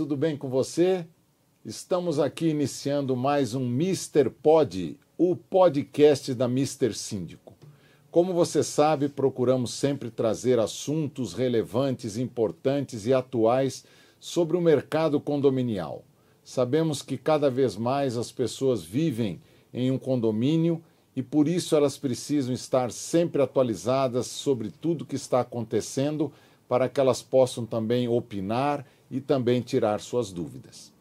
Tudo bem com você? Estamos aqui iniciando mais um Mr. Pod, o podcast da Mr. Síndico. Como você sabe, procuramos sempre trazer assuntos relevantes, importantes e atuais sobre o mercado condominial. Sabemos que cada vez mais as pessoas vivem em um condomínio e por isso elas precisam estar sempre atualizadas sobre tudo que está acontecendo para que elas possam também opinar e também tirar suas dúvidas.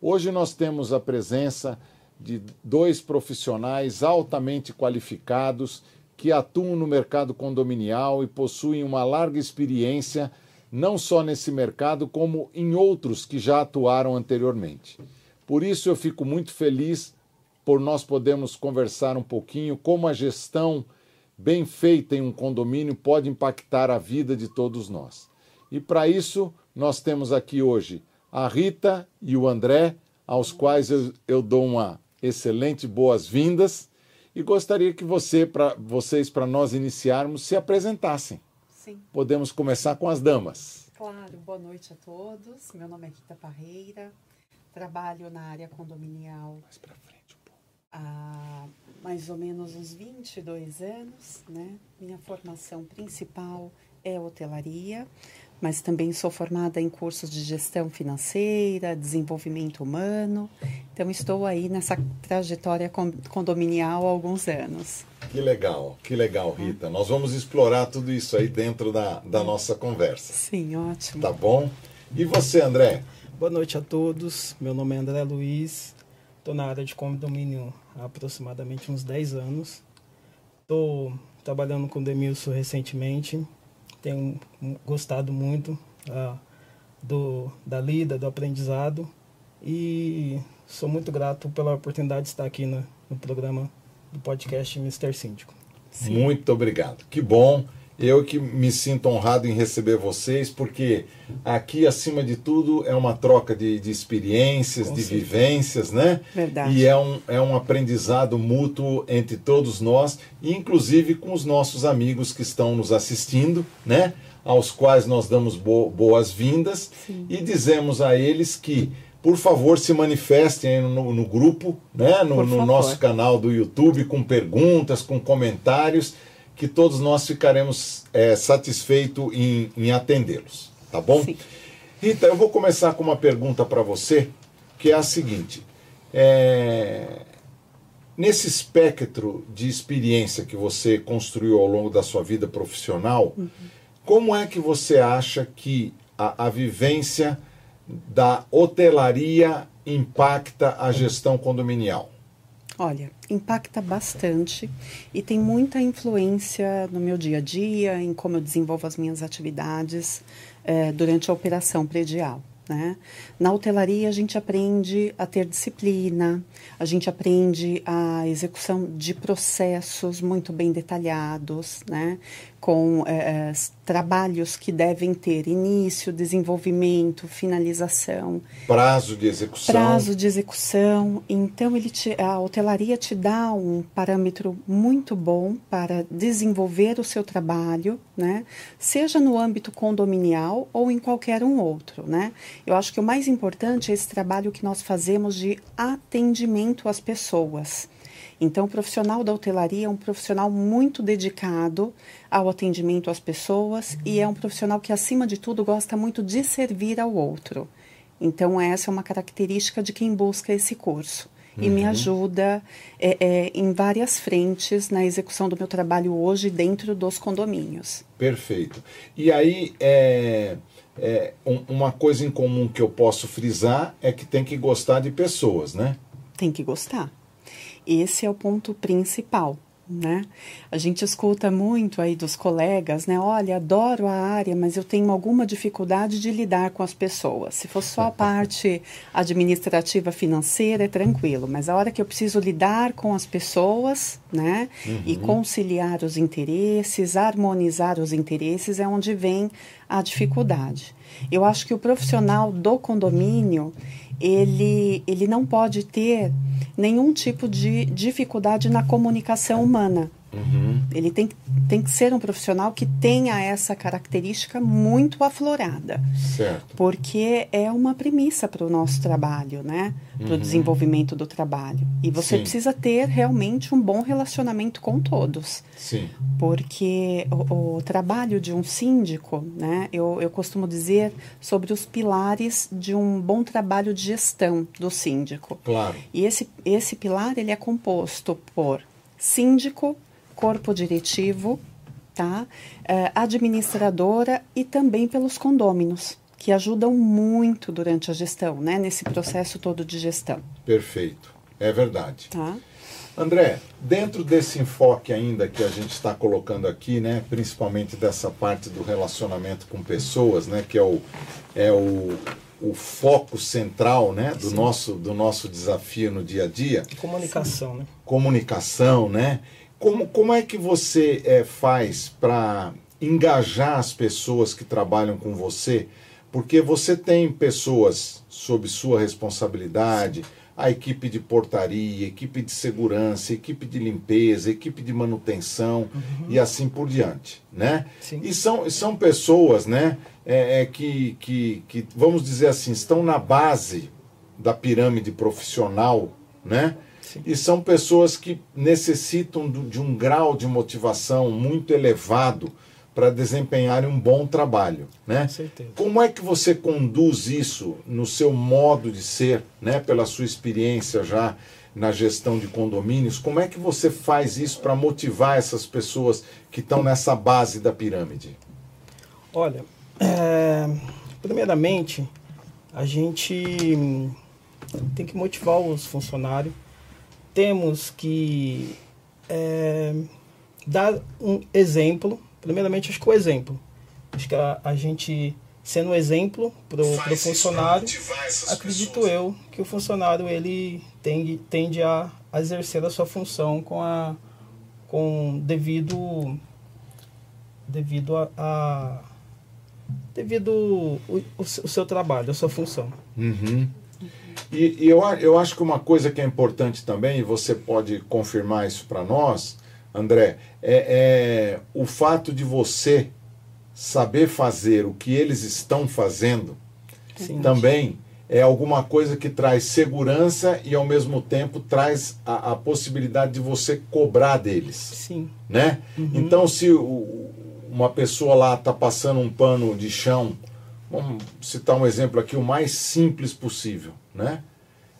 Hoje nós temos a presença de dois profissionais altamente qualificados que atuam no mercado condominial e possuem uma larga experiência não só nesse mercado, como em outros que já atuaram anteriormente. Por isso eu fico muito feliz por nós podermos conversar um pouquinho como a gestão bem feita em um condomínio pode impactar a vida de todos nós. E para isso, nós temos aqui hoje a Rita e o André, aos quais eu, eu dou uma excelente boas-vindas e gostaria que você, pra, vocês, para nós iniciarmos, se apresentassem. Sim. Podemos começar com as damas. Claro, boa noite a todos. Meu nome é Rita Parreira, trabalho na área condominial. Mais para frente há mais ou menos uns 22 anos, né? Minha formação principal é hotelaria, mas também sou formada em cursos de gestão financeira, desenvolvimento humano. Então estou aí nessa trajetória condominial há alguns anos. Que legal, que legal, Rita. Nós vamos explorar tudo isso aí dentro da, da nossa conversa. Sim, ótimo. Tá bom? E você, André? Boa noite a todos. Meu nome é André Luiz. Estou na área de condomínio há aproximadamente uns 10 anos. Estou trabalhando com o Demilson recentemente. Tenho gostado muito uh, do, da lida, do aprendizado. E sou muito grato pela oportunidade de estar aqui no, no programa do podcast Mr. Síndico. Sim. Muito obrigado. Que bom eu que me sinto honrado em receber vocês, porque aqui, acima de tudo, é uma troca de, de experiências, Com de certeza. vivências, né? Verdade. E é um, é um aprendizado mútuo entre todos nós, inclusive com os nossos amigos que estão nos assistindo, né? Aos quais nós damos bo boas-vindas e dizemos a eles que por favor, se manifestem no, no grupo, né? no, no nosso canal do YouTube, com perguntas, com comentários que todos nós ficaremos é, satisfeitos em, em atendê-los, tá bom? Sim. Rita, eu vou começar com uma pergunta para você, que é a seguinte: é, nesse espectro de experiência que você construiu ao longo da sua vida profissional, uhum. como é que você acha que a, a vivência da hotelaria impacta a gestão condominial? Olha, impacta bastante e tem muita influência no meu dia a dia, em como eu desenvolvo as minhas atividades é, durante a operação predial. Né? Na hotelaria, a gente aprende a ter disciplina, a gente aprende a execução de processos muito bem detalhados, né? Com é, trabalhos que devem ter início, desenvolvimento, finalização. Prazo de execução. Prazo de execução. Então, ele te, a hotelaria te dá um parâmetro muito bom para desenvolver o seu trabalho, né? seja no âmbito condominial ou em qualquer um outro. Né? Eu acho que o mais importante é esse trabalho que nós fazemos de atendimento às pessoas. Então, o profissional da hotelaria é um profissional muito dedicado ao atendimento às pessoas e é um profissional que, acima de tudo, gosta muito de servir ao outro. Então, essa é uma característica de quem busca esse curso. E uhum. me ajuda é, é, em várias frentes na execução do meu trabalho hoje dentro dos condomínios. Perfeito. E aí, é, é um, uma coisa em comum que eu posso frisar é que tem que gostar de pessoas, né? Tem que gostar. Esse é o ponto principal. Né? A gente escuta muito aí dos colegas, né? Olha, adoro a área, mas eu tenho alguma dificuldade de lidar com as pessoas. Se fosse só a parte administrativa financeira, é tranquilo, mas a hora que eu preciso lidar com as pessoas, né? Uhum. E conciliar os interesses, harmonizar os interesses, é onde vem a dificuldade. Eu acho que o profissional do condomínio, ele, ele não pode ter nenhum tipo de dificuldade na comunicação humana. Uhum. Ele tem, tem que ser um profissional que tenha essa característica muito aflorada. Certo. Porque é uma premissa para o nosso trabalho, né? Para o uhum. desenvolvimento do trabalho. E você Sim. precisa ter realmente um bom relacionamento com todos. Sim. Porque o, o trabalho de um síndico, né? Eu, eu costumo dizer sobre os pilares de um bom trabalho de gestão do síndico. Claro. E esse, esse pilar, ele é composto por síndico, corpo diretivo, tá? Uh, administradora e também pelos condôminos, que ajudam muito durante a gestão, né? Nesse processo todo de gestão. Perfeito, é verdade. Tá. André, dentro desse enfoque ainda que a gente está colocando aqui, né, principalmente dessa parte do relacionamento com pessoas, né, que é o, é o, o foco central né, do, nosso, do nosso desafio no dia a dia. Comunicação, né? Comunicação, né? Como, como é que você é, faz para engajar as pessoas que trabalham com você? Porque você tem pessoas sob sua responsabilidade, a equipe de portaria, equipe de segurança, equipe de limpeza, equipe de manutenção uhum. e assim por diante, né? Sim. E são, são pessoas, né, é, é, que, que, que, vamos dizer assim, estão na base da pirâmide profissional, né? Sim. E são pessoas que necessitam de um grau de motivação muito elevado para desempenharem um bom trabalho, né? Com certeza. Como é que você conduz isso no seu modo de ser, né? Pela sua experiência já na gestão de condomínios, como é que você faz isso para motivar essas pessoas que estão nessa base da pirâmide? Olha, é, primeiramente a gente tem que motivar os funcionários temos que é, dar um exemplo. Primeiramente, acho que o exemplo. Acho que a, a gente, sendo um exemplo para o funcionário, acredito pessoas. eu que o funcionário ele tende, tende a, a exercer a sua função com a com devido devido a, a devido o, o, o, seu trabalho, a sua função. Uhum. E, e eu, eu acho que uma coisa que é importante também, e você pode confirmar isso para nós, André, é, é o fato de você saber fazer o que eles estão fazendo Sim. também é alguma coisa que traz segurança e ao mesmo tempo traz a, a possibilidade de você cobrar deles. Sim. Né? Uhum. Então, se o, uma pessoa lá está passando um pano de chão, vamos citar um exemplo aqui, o mais simples possível né?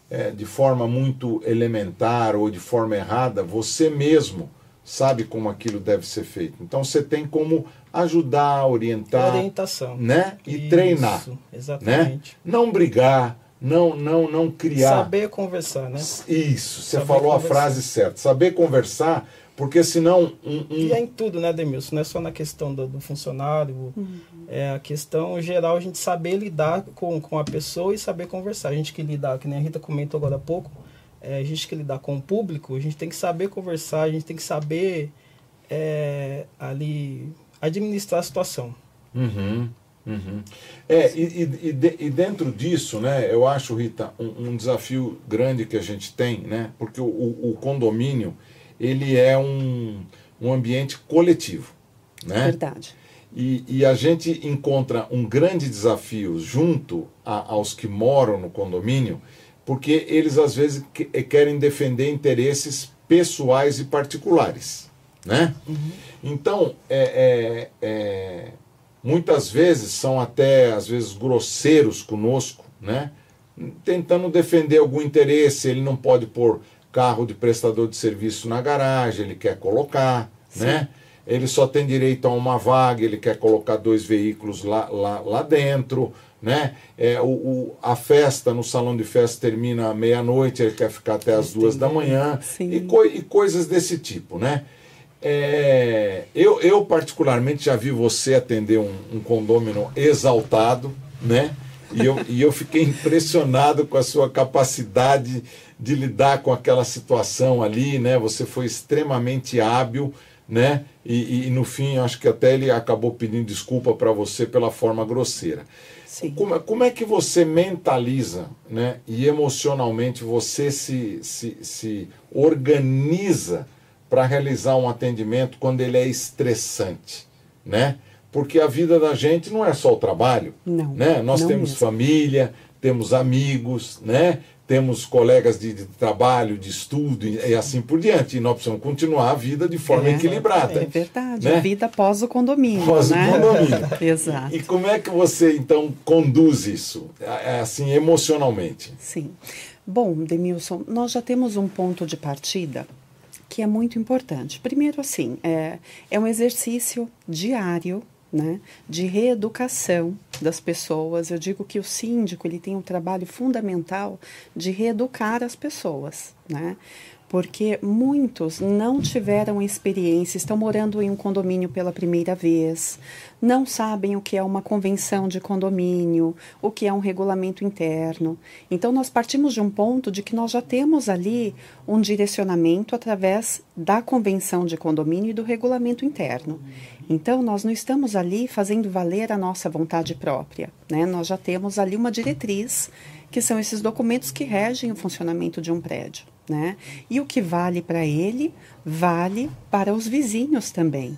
É, de forma muito elementar ou de forma errada, você mesmo sabe como aquilo deve ser feito. Então você tem como ajudar, orientar, orientação, né? E Isso, treinar, exatamente. Né? Não brigar, não não não criar. Saber conversar, né? Isso, você saber falou conversar. a frase certa. Saber conversar porque senão. Um, um... E é em tudo, né, Demilson? Não é só na questão do, do funcionário. Uhum. É a questão geral, a gente saber lidar com, com a pessoa e saber conversar. A gente que lidar, que nem a Rita comentou agora há pouco, é, a gente que lidar com o público, a gente tem que saber conversar, a gente tem que saber é, ali administrar a situação. Uhum. Uhum. É, e, e, e, dentro disso, né, eu acho, Rita, um, um, desafio grande que a gente tem, né, porque o, o condomínio ele é um, um ambiente coletivo. Né? Verdade. E, e a gente encontra um grande desafio junto a, aos que moram no condomínio, porque eles às vezes que, eh, querem defender interesses pessoais e particulares. Né? Uhum. Então, é, é, é, muitas vezes são até às vezes grosseiros conosco, né? tentando defender algum interesse, ele não pode pôr carro de prestador de serviço na garagem, ele quer colocar, Sim. né? Ele só tem direito a uma vaga, ele quer colocar dois veículos lá, lá, lá dentro, né? É, o, o, a festa no salão de festa termina meia-noite, ele quer ficar até as duas da manhã e, co e, coisas desse tipo, né? É, eu, eu particularmente já vi você atender um, um condômino exaltado, né? E eu, e eu fiquei impressionado com a sua capacidade de lidar com aquela situação ali, né? Você foi extremamente hábil, né? E, e no fim, acho que até ele acabou pedindo desculpa para você pela forma grosseira. Sim. Como, como é que você mentaliza, né? E emocionalmente você se, se, se organiza para realizar um atendimento quando ele é estressante, né? Porque a vida da gente não é só o trabalho, não, né? Nós não temos mesmo. família, temos amigos, né? Temos colegas de, de, trabalho, de estudo e assim por diante. E nós precisamos continuar a vida de forma é, equilibrada. É verdade. Né? A vida após o condomínio. Após né? o condomínio. Exato. E como é que você, então, conduz isso, assim, emocionalmente? Sim. Bom, Demilson, nós já temos um ponto de partida que é muito importante. Primeiro, assim, é, é um exercício diário né, de reeducação das pessoas. Eu digo que o síndico ele tem um trabalho fundamental de reeducar as pessoas, né? Porque muitos não tiveram experiência, estão morando em um condomínio pela primeira vez, não sabem o que é uma convenção de condomínio, o que é um regulamento interno. Então, nós partimos de um ponto de que nós já temos ali um direcionamento através da convenção de condomínio e do regulamento interno. Então, nós não estamos ali fazendo valer a nossa vontade própria, né? Nós já temos ali uma diretriz, que são esses documentos que regem o funcionamento de um prédio, né? E o que vale para ele, vale para os vizinhos também.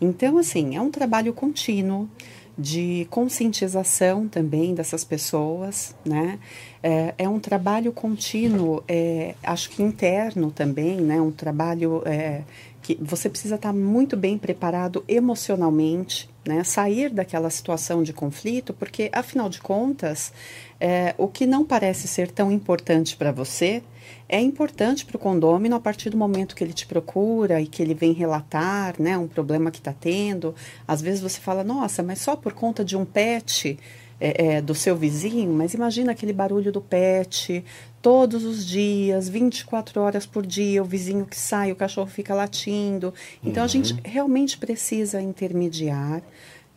Então, assim, é um trabalho contínuo de conscientização também dessas pessoas, né? É, é um trabalho contínuo, é, acho que interno também, né? Um trabalho é, que você precisa estar muito bem preparado emocionalmente, né? Sair daquela situação de conflito, porque afinal de contas, é, o que não parece ser tão importante para você é importante para o condômino a partir do momento que ele te procura e que ele vem relatar, né, um problema que está tendo. Às vezes você fala, nossa, mas só por conta de um pet é, é, do seu vizinho, mas imagina aquele barulho do pet todos os dias, 24 horas por dia, o vizinho que sai, o cachorro fica latindo. Então uhum. a gente realmente precisa intermediar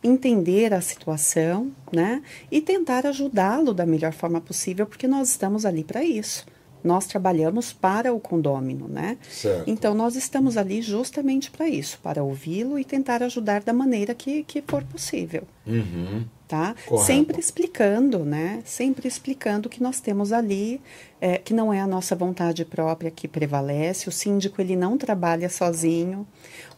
entender a situação, né? E tentar ajudá-lo da melhor forma possível, porque nós estamos ali para isso. Nós trabalhamos para o condômino, né? Certo. Então nós estamos ali justamente para isso, para ouvi-lo e tentar ajudar da maneira que, que for possível. Uhum. Tá? Correto. Sempre explicando, né? Sempre explicando que nós temos ali, é, que não é a nossa vontade própria que prevalece. O síndico ele não trabalha sozinho.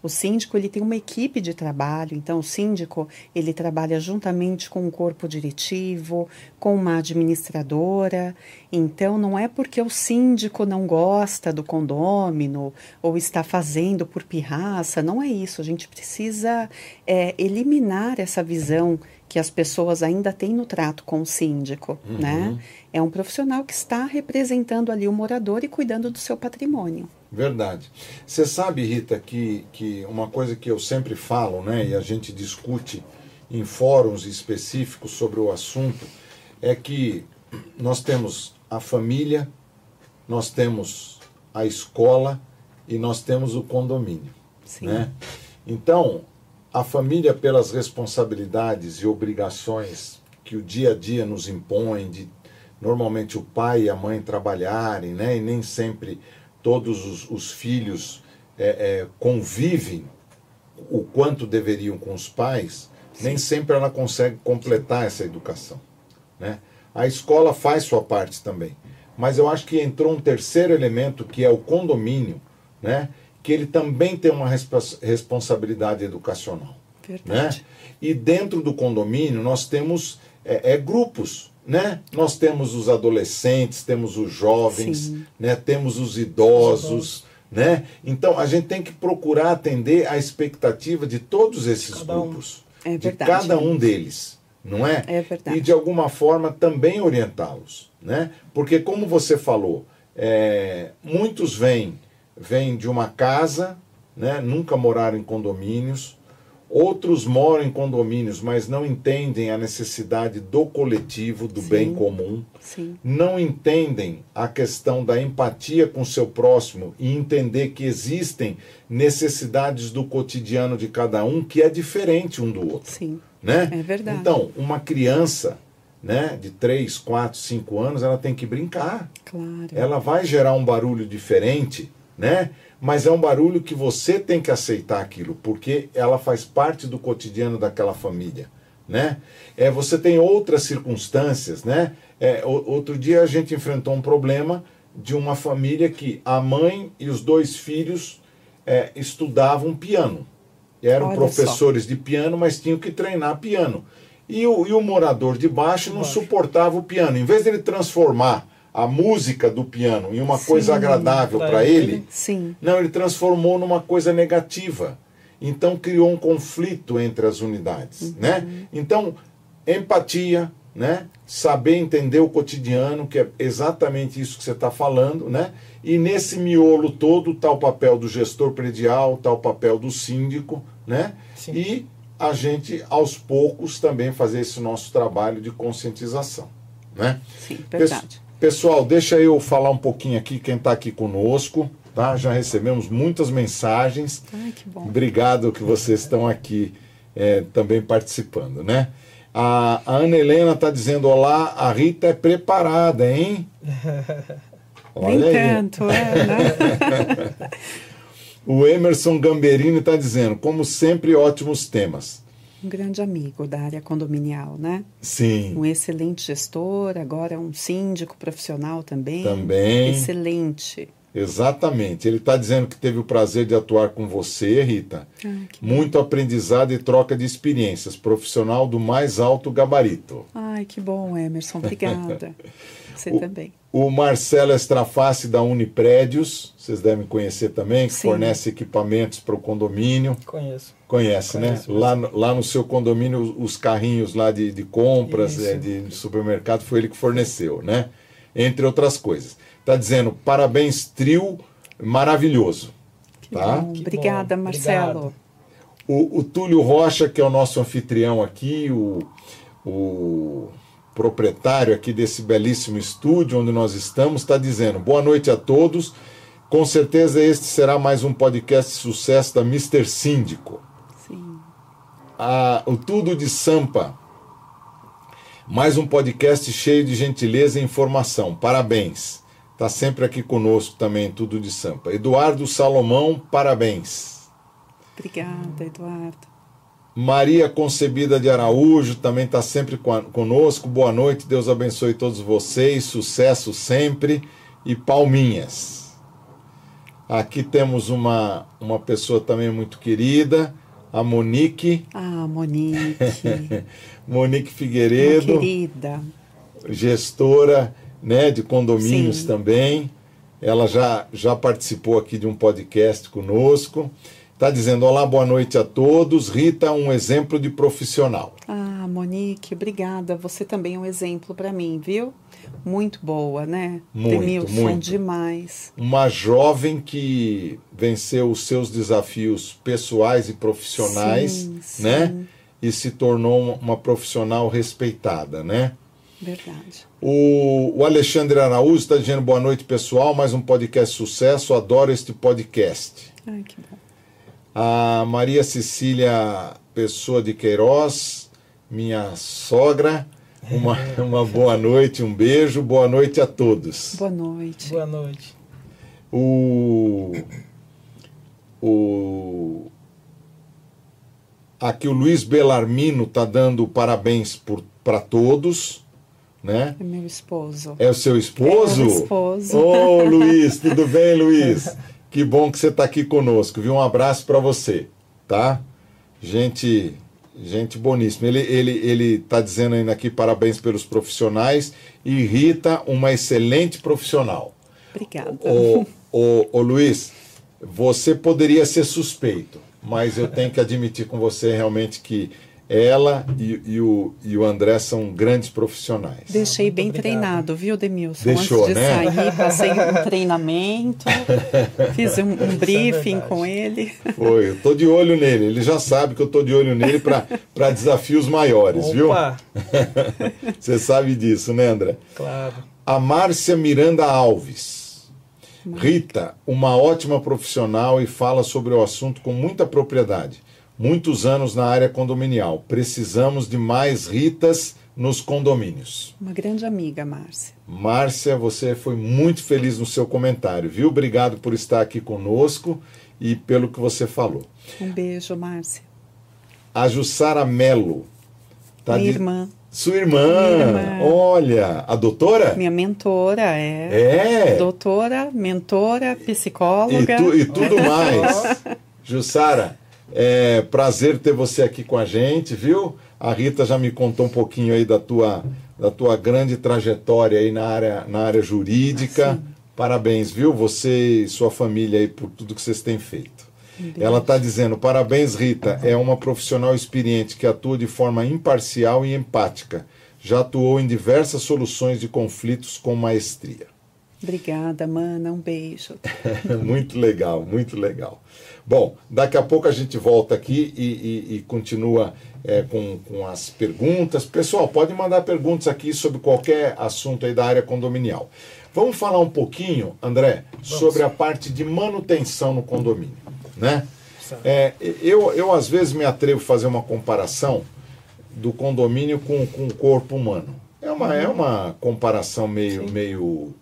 O síndico ele tem uma equipe de trabalho. Então o síndico ele trabalha juntamente com o um corpo diretivo, com uma administradora. Então não é porque o síndico não gosta do condômino ou está fazendo por pirraça. Não é isso. A gente precisa é, eliminar essa visão que as pessoas ainda têm no trato com o síndico, uhum. né? É um profissional que está representando ali o morador e cuidando do seu patrimônio. Verdade. Você sabe, Rita, que, que uma coisa que eu sempre falo, né, e a gente discute em fóruns específicos sobre o assunto, é que nós temos a família, nós temos a escola e nós temos o condomínio. Sim. Né? Então, a família, pelas responsabilidades e obrigações que o dia a dia nos impõe, de normalmente o pai e a mãe trabalharem, né? e nem sempre todos os, os filhos é, é, convivem o quanto deveriam com os pais, Sim. nem sempre ela consegue completar essa educação. Né? A escola faz sua parte também, mas eu acho que entrou um terceiro elemento que é o condomínio, né? que ele também tem uma resp responsabilidade educacional. Verdade. Né? E dentro do condomínio nós temos é, é, grupos. Né? Nós temos os adolescentes, temos os jovens, né? temos os idosos. Né? Então a gente tem que procurar atender a expectativa de todos esses cada grupos. Um. É de cada um deles. Não é? É verdade. E de alguma forma também orientá-los. Né? Porque, como você falou, é, muitos vêm vêm de uma casa, né, nunca moraram em condomínios. Outros moram em condomínios, mas não entendem a necessidade do coletivo, do Sim. bem comum. Sim. Não entendem a questão da empatia com o seu próximo e entender que existem necessidades do cotidiano de cada um que é diferente um do outro. Sim. Né? É verdade. Então, uma criança né, de 3, 4, 5 anos, ela tem que brincar. Claro. Ela vai gerar um barulho diferente né? Mas é um barulho que você tem que aceitar aquilo, porque ela faz parte do cotidiano daquela família, né? É, você tem outras circunstâncias, né? É, outro dia a gente enfrentou um problema de uma família que a mãe e os dois filhos é, estudavam piano. Eram Olha professores de piano, mas tinham que treinar piano. E o, e o morador de baixo não Baixo. suportava o piano. Em vez dele transformar a música do piano em uma coisa Sim, agradável pra para ele. ele, Sim. não, ele transformou numa coisa negativa. Então criou um conflito entre as unidades, né? Então, empatia, né? Saber entender o cotidiano, que é exatamente isso que você está falando, né? E nesse miolo todo está o papel do gestor predial, está o papel do síndico, né? Sim. E a gente, aos poucos, também fazer esse nosso trabalho de conscientização, né? Sim, verdade. Pessoal, deixa eu falar um pouquinho aqui quem está aqui conosco, tá? Já recebemos muitas mensagens. Ai, que bom. Obrigado que vocês estão aqui é, também participando, né? A, a Ana Helena está dizendo: Olá, a Rita é preparada, hein? Nem tanto, é, né? O Emerson Gamberini está dizendo: Como sempre, ótimos temas. Um grande amigo da área condominial, né? Sim, Um excelente gestor, agora um síndico profissional também. Também. Excelente. exatamente. Ele está dizendo que teve o prazer de atuar com você, Rita. Que, Muito aprendizado e troca de experiências. Profissional do mais alto gabarito. ai, que bom, Emerson. Obrigada. Você também. O Marcelo Estraface da Uniprédios, vocês devem conhecer também, que Sim. fornece equipamentos para o condomínio. Conheço. Conhece, né? Conheço, Lá, no- lá no seu condomínio, os carrinhos lá de, de compras, é, de, supermercado, foi ele que forneceu, né? Entre outras coisas. Tá dizendo, parabéns, trio maravilhoso. Que Tá? bom. Que Obrigada, bom, Marcelo. O, o Túlio Rocha, que é o nosso anfitrião aqui, o, o proprietário aqui desse belíssimo estúdio onde nós estamos, está dizendo: boa noite a todos. Com certeza este será mais um podcast sucesso da Mr. Síndico. Sim. A- o Tudo de Sampa. Mais um podcast cheio de gentileza e informação. Parabéns. Está sempre aqui conosco também, Tudo de Sampa. Eduardo Salomão, parabéns. Obrigada, Eduardo. Maria Concebida de Araújo também está sempre conosco. Boa noite, Deus abençoe todos vocês, sucesso sempre e palminhas. Aqui temos uma, uma pessoa também muito querida, a Monique, Ah, Monique. Monique Uma Figueiredo, querida. gestora né, de condomínios Sim. também. Ela já, já participou aqui de um podcast conosco. Está dizendo: Olá, boa noite a todos. Rita, um exemplo de profissional. Ah, Monique, obrigada. Você também é um exemplo para mim, viu? Muito boa, né? Muito, Demilson, muito. demais. uma jovem que venceu os seus desafios pessoais e profissionais, Sim, sim. né? E se tornou uma- uma profissional respeitada, né? Verdade. O, o Alexandre Araújo está dizendo boa noite, pessoal. Mais um podcast sucesso. Adoro este podcast. Ai, que bom. A Maria Cecília Pessoa de Queiroz, minha sogra. Uma, uma boa noite, um beijo. Boa noite a todos. Boa noite. Boa noite. O, o aqui o Luiz Belarmino está dando parabéns para todos, né? É meu esposo. É o seu esposo? É o esposo. Ô, Luiz, tudo bem, Luiz? Que bom que você está aqui conosco, viu? Um abraço para você, tá? Gente, gente boníssima. Ele ele ele tá dizendo ainda aqui parabéns pelos profissionais e Rita, uma excelente profissional. Obrigada. Ô, ô, ô Luiz, você poderia ser suspeito, mas eu tenho que admitir com você realmente que ela e, e o, e o André são grandes profissionais. Deixei muito bem obrigado. treinado, viu, Demilson? Deixou, Antes de né? sair, passei um treinamento, fiz um, um briefing verdade. com ele. Foi, eu tô de olho nele. Ele já sabe que eu tô de olho nele para desafios maiores, viu? Opa, Você sabe disso, né, André? claro. A Márcia Miranda Alves. Rita, uma ótima profissional e fala sobre o assunto com muita propriedade. Muitos anos na área condominial. Precisamos de mais Ritas nos condomínios. Uma grande amiga, Márcia. Márcia, você foi muito feliz no seu comentário, viu? Obrigado por estar aqui conosco e pelo que você falou. Um beijo, Márcia. A Jussara Melo. Tá Minha de... irmã. Sua irmã. irmã. Olha, a doutora? Minha mentora, é. É. Doutora, mentora, psicóloga. E, tu, e tudo mais. Jussara, é prazer ter você aqui com a gente, viu? A Rita já me contou um pouquinho aí da tua, da tua grande trajetória aí na área, na área jurídica. Sim. Parabéns, viu? Você e sua família aí por tudo que vocês têm feito. Deus. Ela está dizendo: parabéns, Rita. É uma profissional experiente que atua de forma imparcial e empática. Já atuou em diversas soluções de conflitos com maestria. Obrigada, mana. Um beijo. muito legal, muito legal. Bom, daqui a pouco a gente volta aqui e, e, e continua é, com, com as perguntas. Pessoal, pode mandar perguntas aqui sobre qualquer assunto aí da área condominial. Vamos falar um pouquinho, André, Vamos. sobre a parte de manutenção no condomínio né? É, eu, eu às vezes me atrevo a fazer uma comparação do condomínio com, com o corpo humano. É uma, é uma comparação meio, meio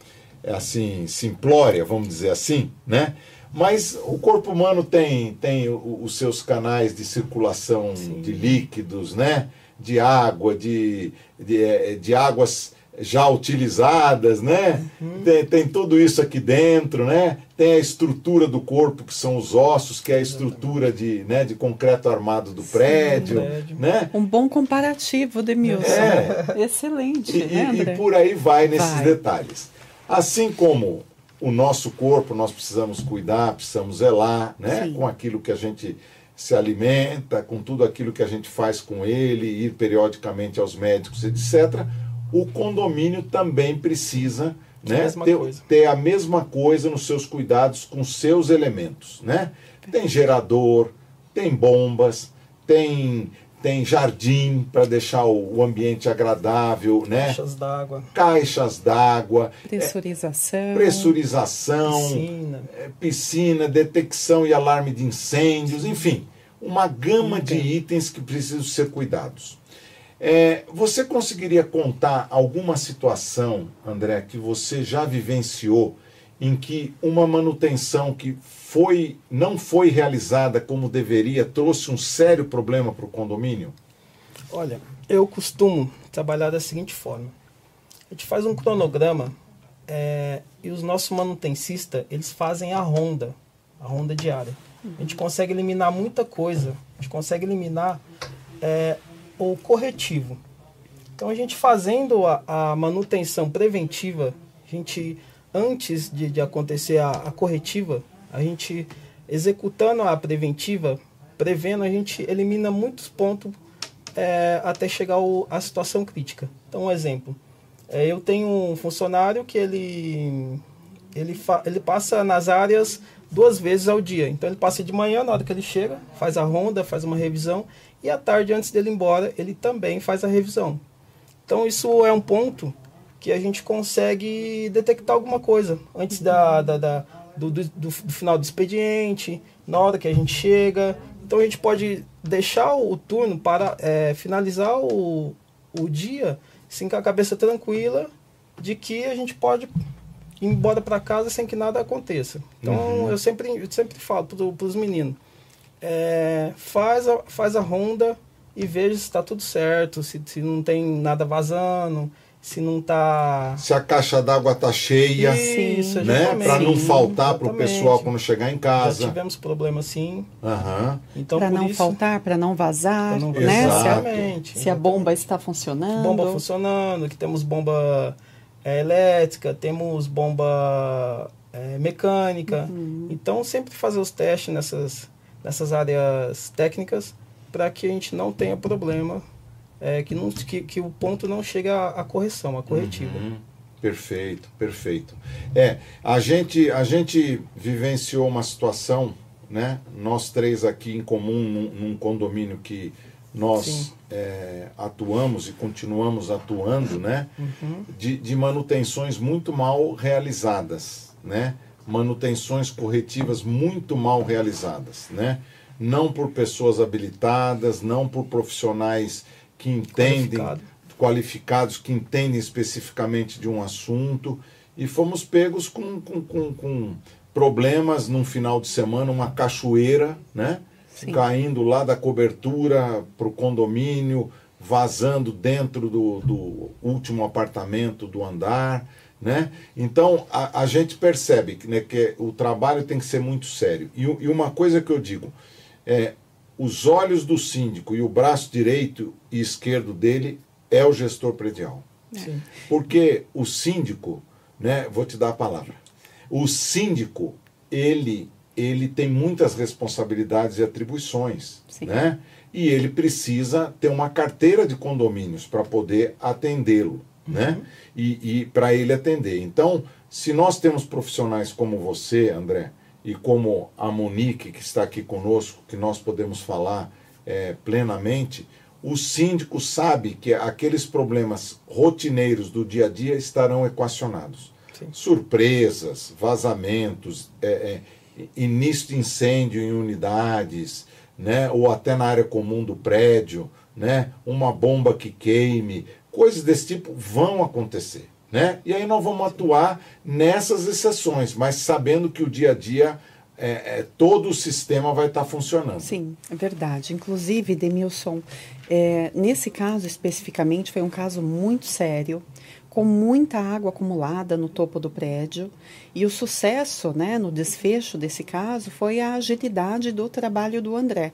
assim, simplória, vamos dizer assim, né? Mas o corpo humano tem, tem os seus canais de circulação Sim. de líquidos, né? De água, de, de, é, de águas já utilizadas, né? Uhum. Tem, tem, tudo isso aqui dentro, né? Tem a estrutura do corpo, que são os ossos, que é a estrutura de, né, de concreto armado do Sim, prédio, prédio, né? Um bom comparativo, Demilson. É. Excelente, e, né, André? E por aí vai nesses vai. detalhes. Assim como o nosso corpo, nós precisamos cuidar, precisamos zelar, né? Sim. Com aquilo que a gente se alimenta, com tudo aquilo que a gente faz com ele, ir periodicamente aos médicos, etc o condomínio também precisa né, ter, ter, a mesma coisa nos seus cuidados com seus elementos. Né? Tem gerador, tem bombas, tem, tem jardim para deixar o, ambiente agradável, né? Caixas d'água. Caixas d'água. Pressurização. É, pressurização. Piscina. É, piscina, detecção e alarme de incêndios, enfim, uma gama de itens que precisam ser cuidados. É, você conseguiria contar alguma situação, André, que você já vivenciou em que uma manutenção que foi não foi realizada como deveria trouxe um sério problema para o condomínio? Olha, eu costumo trabalhar da seguinte forma: a gente faz um cronograma é, e os nossos manutencistas eles fazem a ronda, a ronda diária. A gente consegue eliminar muita coisa. A gente consegue eliminar é, ou corretivo. Então a gente fazendo a, a manutenção preventiva, a gente antes de, de acontecer a, a, corretiva, a gente executando a preventiva, prevendo, a gente elimina muitos pontos é, até chegar à situação crítica. Então, um exemplo, é, eu tenho um funcionário que ele, ele, fa, ele passa nas áreas duas vezes ao dia. Então ele passa de manhã, na hora que ele chega, faz a ronda, faz uma revisão e à tarde, antes dele ir embora, ele também faz a revisão. Então, isso é um ponto que a gente consegue detectar alguma coisa antes da, da, da do, do, do, final do expediente, na hora que a gente chega. Então, a gente pode deixar o turno para é, finalizar o, o dia assim, com a cabeça tranquila de que a gente pode ir embora para casa sem que nada aconteça. Então, uhum. eu, sempre, eu sempre falo para os meninos é, faz, a, faz a ronda e veja se está tudo certo, se, se não tem nada vazando, se não está. Se a caixa d'água está cheia, Isso, né? Para não faltar para o pessoal quando chegar em casa. Já tivemos problema sim. Uhum. Então, para não isso, faltar, para não vazar, não... né? Exatamente. Se a, se a bomba está funcionando. Bomba funcionando, que temos bomba é, elétrica, temos bomba é, mecânica. Uhum. Então sempre fazer os testes nessas nessas áreas técnicas para que a gente não tenha problema, é, que, não, que, que o ponto não chegue à, à correção, à corretiva. Uhum. Perfeito, perfeito. É, a gente, a gente vivenciou uma situação, né? Nós três aqui em comum, num, num condomínio que nós é, atuamos e continuamos atuando, né? Uhum. De, de manutenções muito mal realizadas, né? manutenções corretivas muito mal realizadas, né? Não por pessoas habilitadas, não por profissionais que entendem, Qualificado. qualificados, que entendem especificamente de um assunto. E fomos pegos com, com, com, com problemas num final de semana, uma cachoeira, né? Sim. Caindo lá da cobertura para o condomínio, vazando dentro do, do último apartamento do andar. Né? Então a, a gente percebe que, né, que o trabalho tem que ser muito sério. E, e uma coisa que eu digo é os olhos do síndico e o braço direito e esquerdo dele é o gestor predial. Sim. Porque o síndico, né, vou te dar a palavra. O síndico, ele ele tem muitas responsabilidades e atribuições, Sim. né? E ele precisa ter uma carteira de condomínios para poder atendê-lo né? E, e para ele atender. Então, se nós temos profissionais como você, André, e como a Monique, que está aqui conosco, que nós podemos falar é, plenamente, o síndico sabe que aqueles problemas rotineiros do dia a dia estarão equacionados. Sim. Surpresas, vazamentos, é, é, início de incêndio em unidades, né, ou até na área comum do prédio, né, uma bomba que queime, coisas desse tipo vão acontecer. Né? E aí nós vamos atuar nessas exceções, mas sabendo que o dia a dia é, é, todo o sistema vai estar funcionando. Sim, é verdade. Inclusive, Demilson, é, nesse caso especificamente foi um caso muito sério, com muita água acumulada no topo do prédio. E o sucesso né, no desfecho desse caso foi a agilidade do trabalho do André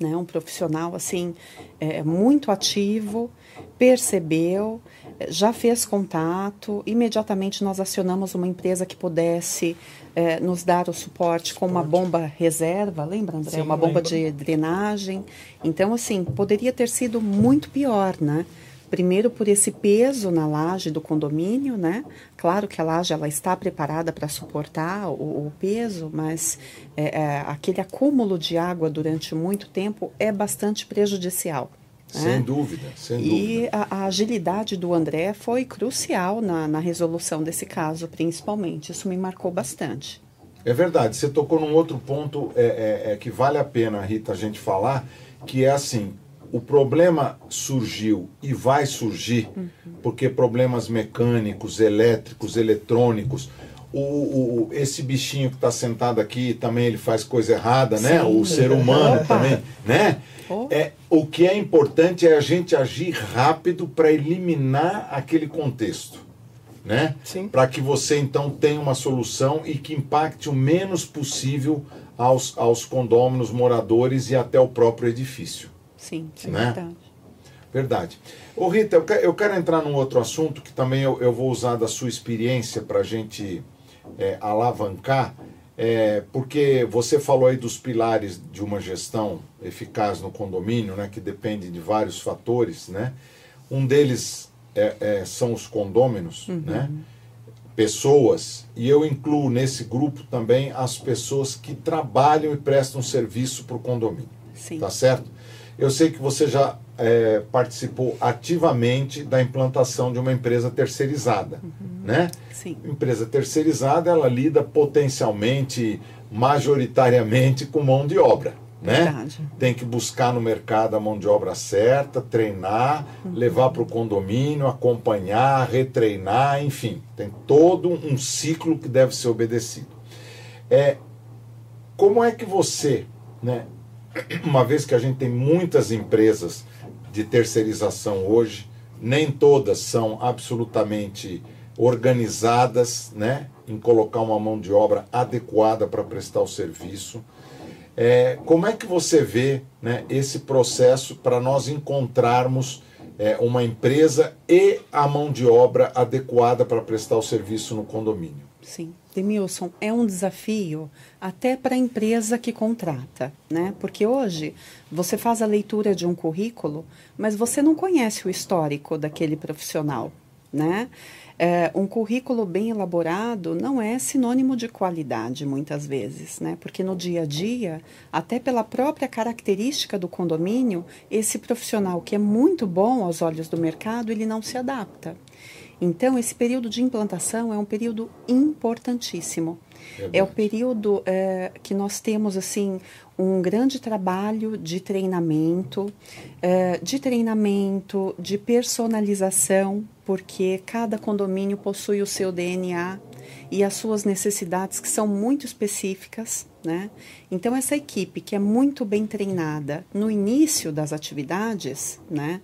né, um profissional assim é, muito ativo, percebeu, já fez contato, imediatamente nós acionamos uma empresa que pudesse é, nos dar o suporte com uma bomba reserva, lembra, André? Sim, uma bomba lembro. de drenagem. Então, assim, poderia ter sido muito pior, né? Primeiro por esse peso na laje do condomínio, né? Claro que a laje ela está preparada para suportar o, o, peso, mas é, é, aquele acúmulo de água durante muito tempo é bastante prejudicial. Né? Sem dúvida, sem e dúvida. E a, a, agilidade do André foi crucial na, na resolução desse caso, principalmente. Isso me marcou bastante. É verdade. Você tocou num outro ponto é, é, é que vale a pena, Rita, a gente falar, que é assim, o problema surgiu e vai surgir uhum. porque problemas mecânicos, elétricos, eletrônicos. O, o esse bichinho que está sentado aqui também ele faz coisa errada, né? O ser humano Opa. também, né? É, o que é importante é a gente agir rápido para eliminar aquele contexto, né? Para que você então tenha uma solução e que impacte o menos possível aos, aos condôminos, moradores e até o próprio edifício. Sim, é né? verdade. Verdade. Ô Rita, eu quero, eu quero, entrar num outro assunto que também eu, eu vou usar da sua experiência para a gente é, alavancar, é, porque você falou aí dos pilares de uma gestão eficaz no condomínio, né, que depende de vários fatores, né? Um deles é, é são os condôminos, uhum. né? Pessoas, e eu incluo nesse grupo também as pessoas que trabalham e prestam serviço para o condomínio. Sim. Tá certo? Eu sei que você já é, participou ativamente da implantação de uma empresa terceirizada, uhum. né? Sim. Empresa terceirizada, ela lida potencialmente, majoritariamente com mão de obra, né? Verdade. Tem que buscar no mercado a mão de obra certa, treinar, uhum. levar para o condomínio, acompanhar, retreinar, enfim, tem todo um ciclo que deve ser obedecido. É, como é que você, né, uma vez que a gente tem muitas empresas de terceirização hoje, nem todas são absolutamente organizadas né, em colocar uma mão de obra adequada para prestar o serviço. É, como é que você vê né, esse processo para nós encontrarmos é, uma empresa e a mão de obra adequada para prestar o serviço no condomínio? Sim. Demilson, é um desafio até para a empresa que contrata, né? Porque hoje você faz a leitura de um currículo, mas você não conhece o histórico daquele profissional, né? É, um currículo bem elaborado não é sinônimo de qualidade, muitas vezes, né? Porque no dia a dia, até pela própria característica do condomínio, esse profissional que é muito bom aos olhos do mercado, ele não se adapta. Então, esse período de implantação é um período importantíssimo. É, é o período é, que nós temos assim um grande trabalho de treinamento, é, de treinamento, de personalização, porque cada condomínio possui o seu DNA e as suas necessidades que são muito específicas. Né? Então, essa equipe que é muito bem treinada no início das atividades, né,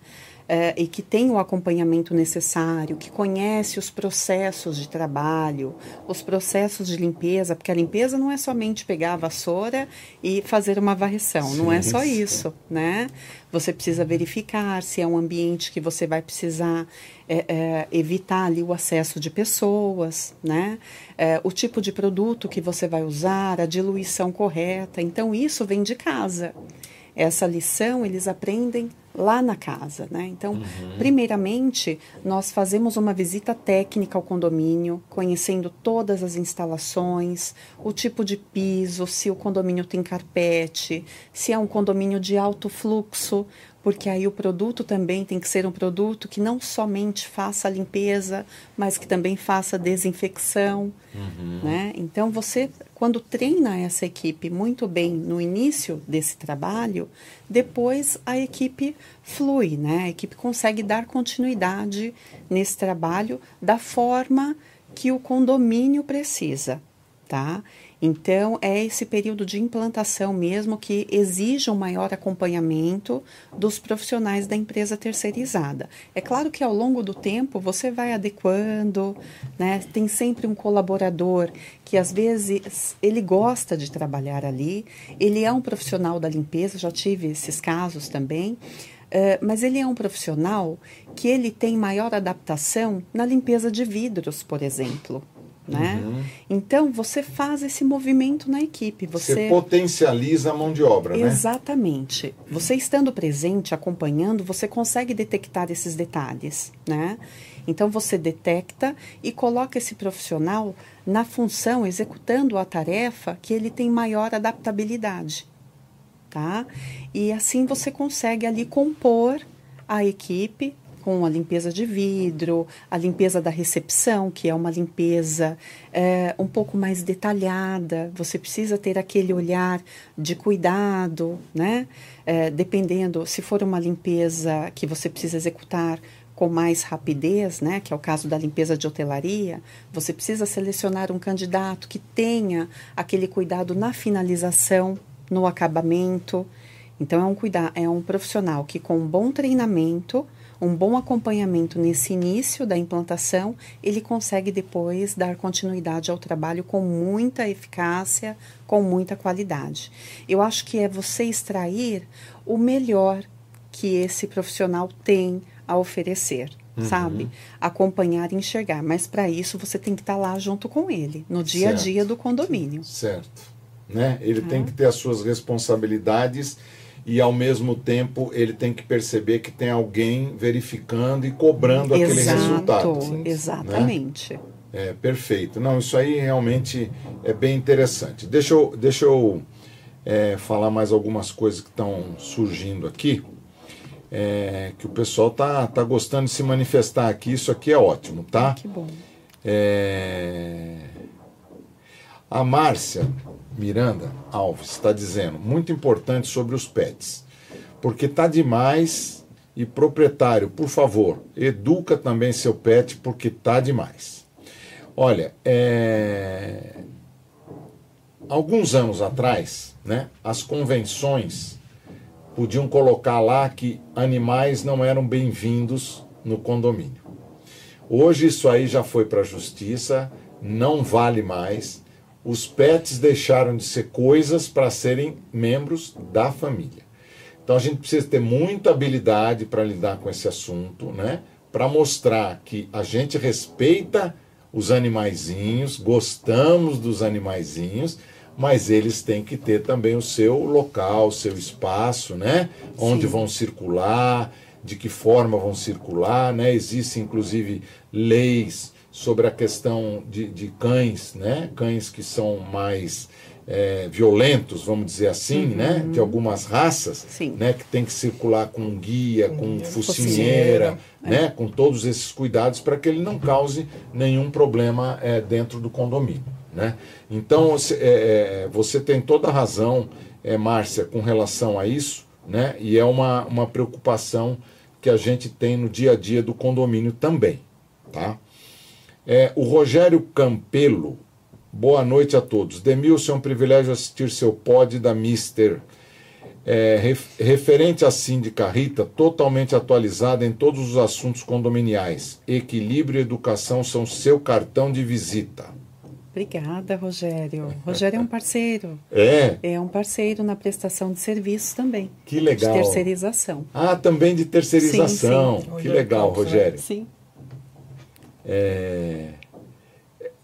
é, e que tem o acompanhamento necessário, que conhece os processos de trabalho, os processos de limpeza, porque a limpeza não é somente pegar a vassoura e fazer uma varreção, sim, não é só isso, né? Você precisa verificar se é um ambiente que você vai precisar é, é, evitar ali o acesso de pessoas, né? É, o tipo de produto que você vai usar, a diluição correta. Então, isso vem de casa. Essa lição eles aprendem lá na casa, né? Então, uhum. primeiramente, nós fazemos uma visita técnica ao condomínio, conhecendo todas as instalações, o tipo de piso, se o condomínio tem carpete, se é um condomínio de alto fluxo, porque aí o produto também tem que ser um produto que não somente faça a limpeza, mas que também faça desinfecção, uhum. né? Então você, quando treina essa equipe muito bem no início desse trabalho, depois a equipe flui, né? A equipe consegue dar continuidade nesse trabalho da forma que o condomínio precisa, tá? Então, é esse período de implantação mesmo que exige um maior acompanhamento dos profissionais da empresa terceirizada. É claro que ao longo do tempo você vai adequando, né? Tem sempre um colaborador que às vezes ele gosta de trabalhar ali, ele é um profissional da limpeza, já tive esses casos também. Uh, mas ele é um profissional que ele tem maior adaptação na limpeza de vidros, por exemplo né? Uhum. Então você faz esse movimento na equipe. Você... você, potencializa a mão de obra, né? Exatamente. Você estando presente, acompanhando, você consegue detectar esses detalhes, né? Então você detecta e coloca esse profissional na função, executando a tarefa que ele tem maior adaptabilidade, tá? E assim você consegue ali compor a equipe com a limpeza de vidro, a limpeza da recepção, que é uma limpeza é, um pouco mais detalhada. Você precisa ter aquele olhar de cuidado, né? É, dependendo, se for uma limpeza que você precisa executar com mais rapidez, né, que é o caso da limpeza de hotelaria, você precisa selecionar um candidato que tenha aquele cuidado na finalização, no acabamento. Então é um cuidar, é um profissional que com um bom treinamento um bom acompanhamento nesse início da implantação, ele consegue depois dar continuidade ao trabalho com muita eficácia, com muita qualidade. Eu acho que é você extrair o melhor que esse profissional tem a oferecer. Uhum. Sabe? Acompanhar e enxergar. Mas para isso você tem que estar tá lá junto com ele, no dia certo. a dia do condomínio. Certo. Né? Ele tem que ter as suas responsabilidades e ao mesmo tempo ele tem que perceber que tem alguém verificando e cobrando Exato, aquele resultado. Exatamente. Né? É, perfeito. Não, isso aí realmente é bem interessante. Deixa eu, deixa eu é, falar mais algumas coisas que estão surgindo aqui. É, que o pessoal tá, tá gostando de se manifestar aqui. Isso aqui é ótimo, tá? Que bom. É... A Márcia Miranda Alves está dizendo, muito importante sobre os pets. Porque tá demais e proprietário, por favor, educa também seu pet porque tá demais. Olha, é... alguns anos atrás, né, as convenções podiam colocar lá que animais não eram bem-vindos no condomínio. Hoje isso aí já foi para a justiça, não vale mais os pets deixaram de ser coisas para serem membros da família. Então a gente precisa ter muita habilidade para lidar com esse assunto, né? Para mostrar que a gente respeita os animaizinhos, gostamos dos animaizinhos, mas eles têm que ter também o seu local, o seu espaço, né? Onde Sim. vão circular, de que forma vão circular, né? Existem inclusive leis sobre a questão de, de cães, né? Cães que são mais é, violentos, vamos dizer assim, uhum. né? De algumas raças, Sim. né? Que tem que circular com guia, com focinheira, é. né? Com todos esses cuidados para que ele não cause nenhum problema é, dentro do condomínio, né? Então é, é, você tem toda a razão, é, Márcia, com relação a isso, né? E é uma, uma preocupação que a gente tem no dia a dia do condomínio também, tá? É, o Rogério Campelo Boa noite a todos. Demilson, é um privilégio assistir seu pod da Mister. É, ref, referente à síndica Rita, totalmente atualizada em todos os assuntos condominiais. Equilíbrio e educação são seu cartão de visita. Obrigada, Rogério. Rogério é um parceiro. É? É um parceiro na prestação de serviços também. Que legal. De terceirização. Ah, também de terceirização. Sim, sim. Que legal, Rogério. Sim. É...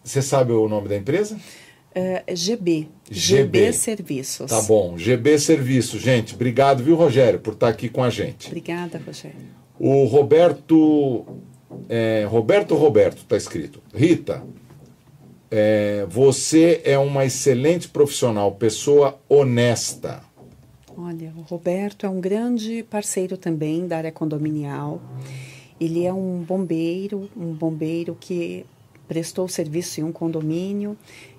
Você sabe o nome da empresa? Uh, GB. GB. Serviços. Tá bom. GB Serviços. Gente, obrigado, viu, Rogério, por estar aqui com a gente. Obrigada, Rogério. O Roberto. É, Roberto Roberto, está escrito. Rita, é, você é uma excelente profissional, pessoa honesta. Olha, o Roberto é um grande parceiro também da área condominial. Ele é um bombeiro, um bombeiro que prestou serviço em um condomínio.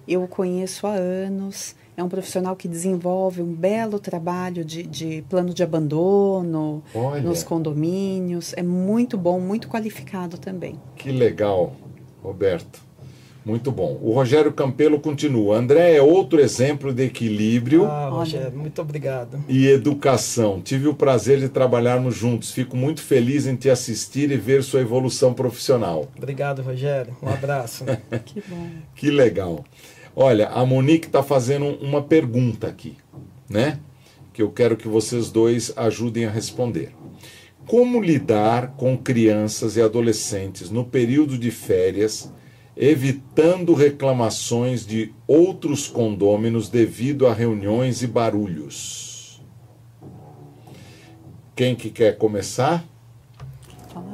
Eu o conheço há anos. É um profissional que desenvolve um belo trabalho de, de plano de abandono Olha. nos condomínios. É muito bom, muito qualificado também. Que legal, Roberto. Muito bom. O Rogério Campelo continua. André é outro exemplo de equilíbrio. Ah, Rogério, muito obrigado. E educação. Tive o prazer de trabalharmos juntos. Fico muito feliz em te assistir e ver sua evolução profissional. Obrigado, Rogério. Um abraço. que bom. Que legal. Olha, a Monique está fazendo uma pergunta aqui, né? Que eu quero que vocês dois ajudem a responder. Como lidar com crianças e adolescentes no período de férias? Evitando reclamações de outros condôminos devido a reuniões e barulhos. Quem que quer começar?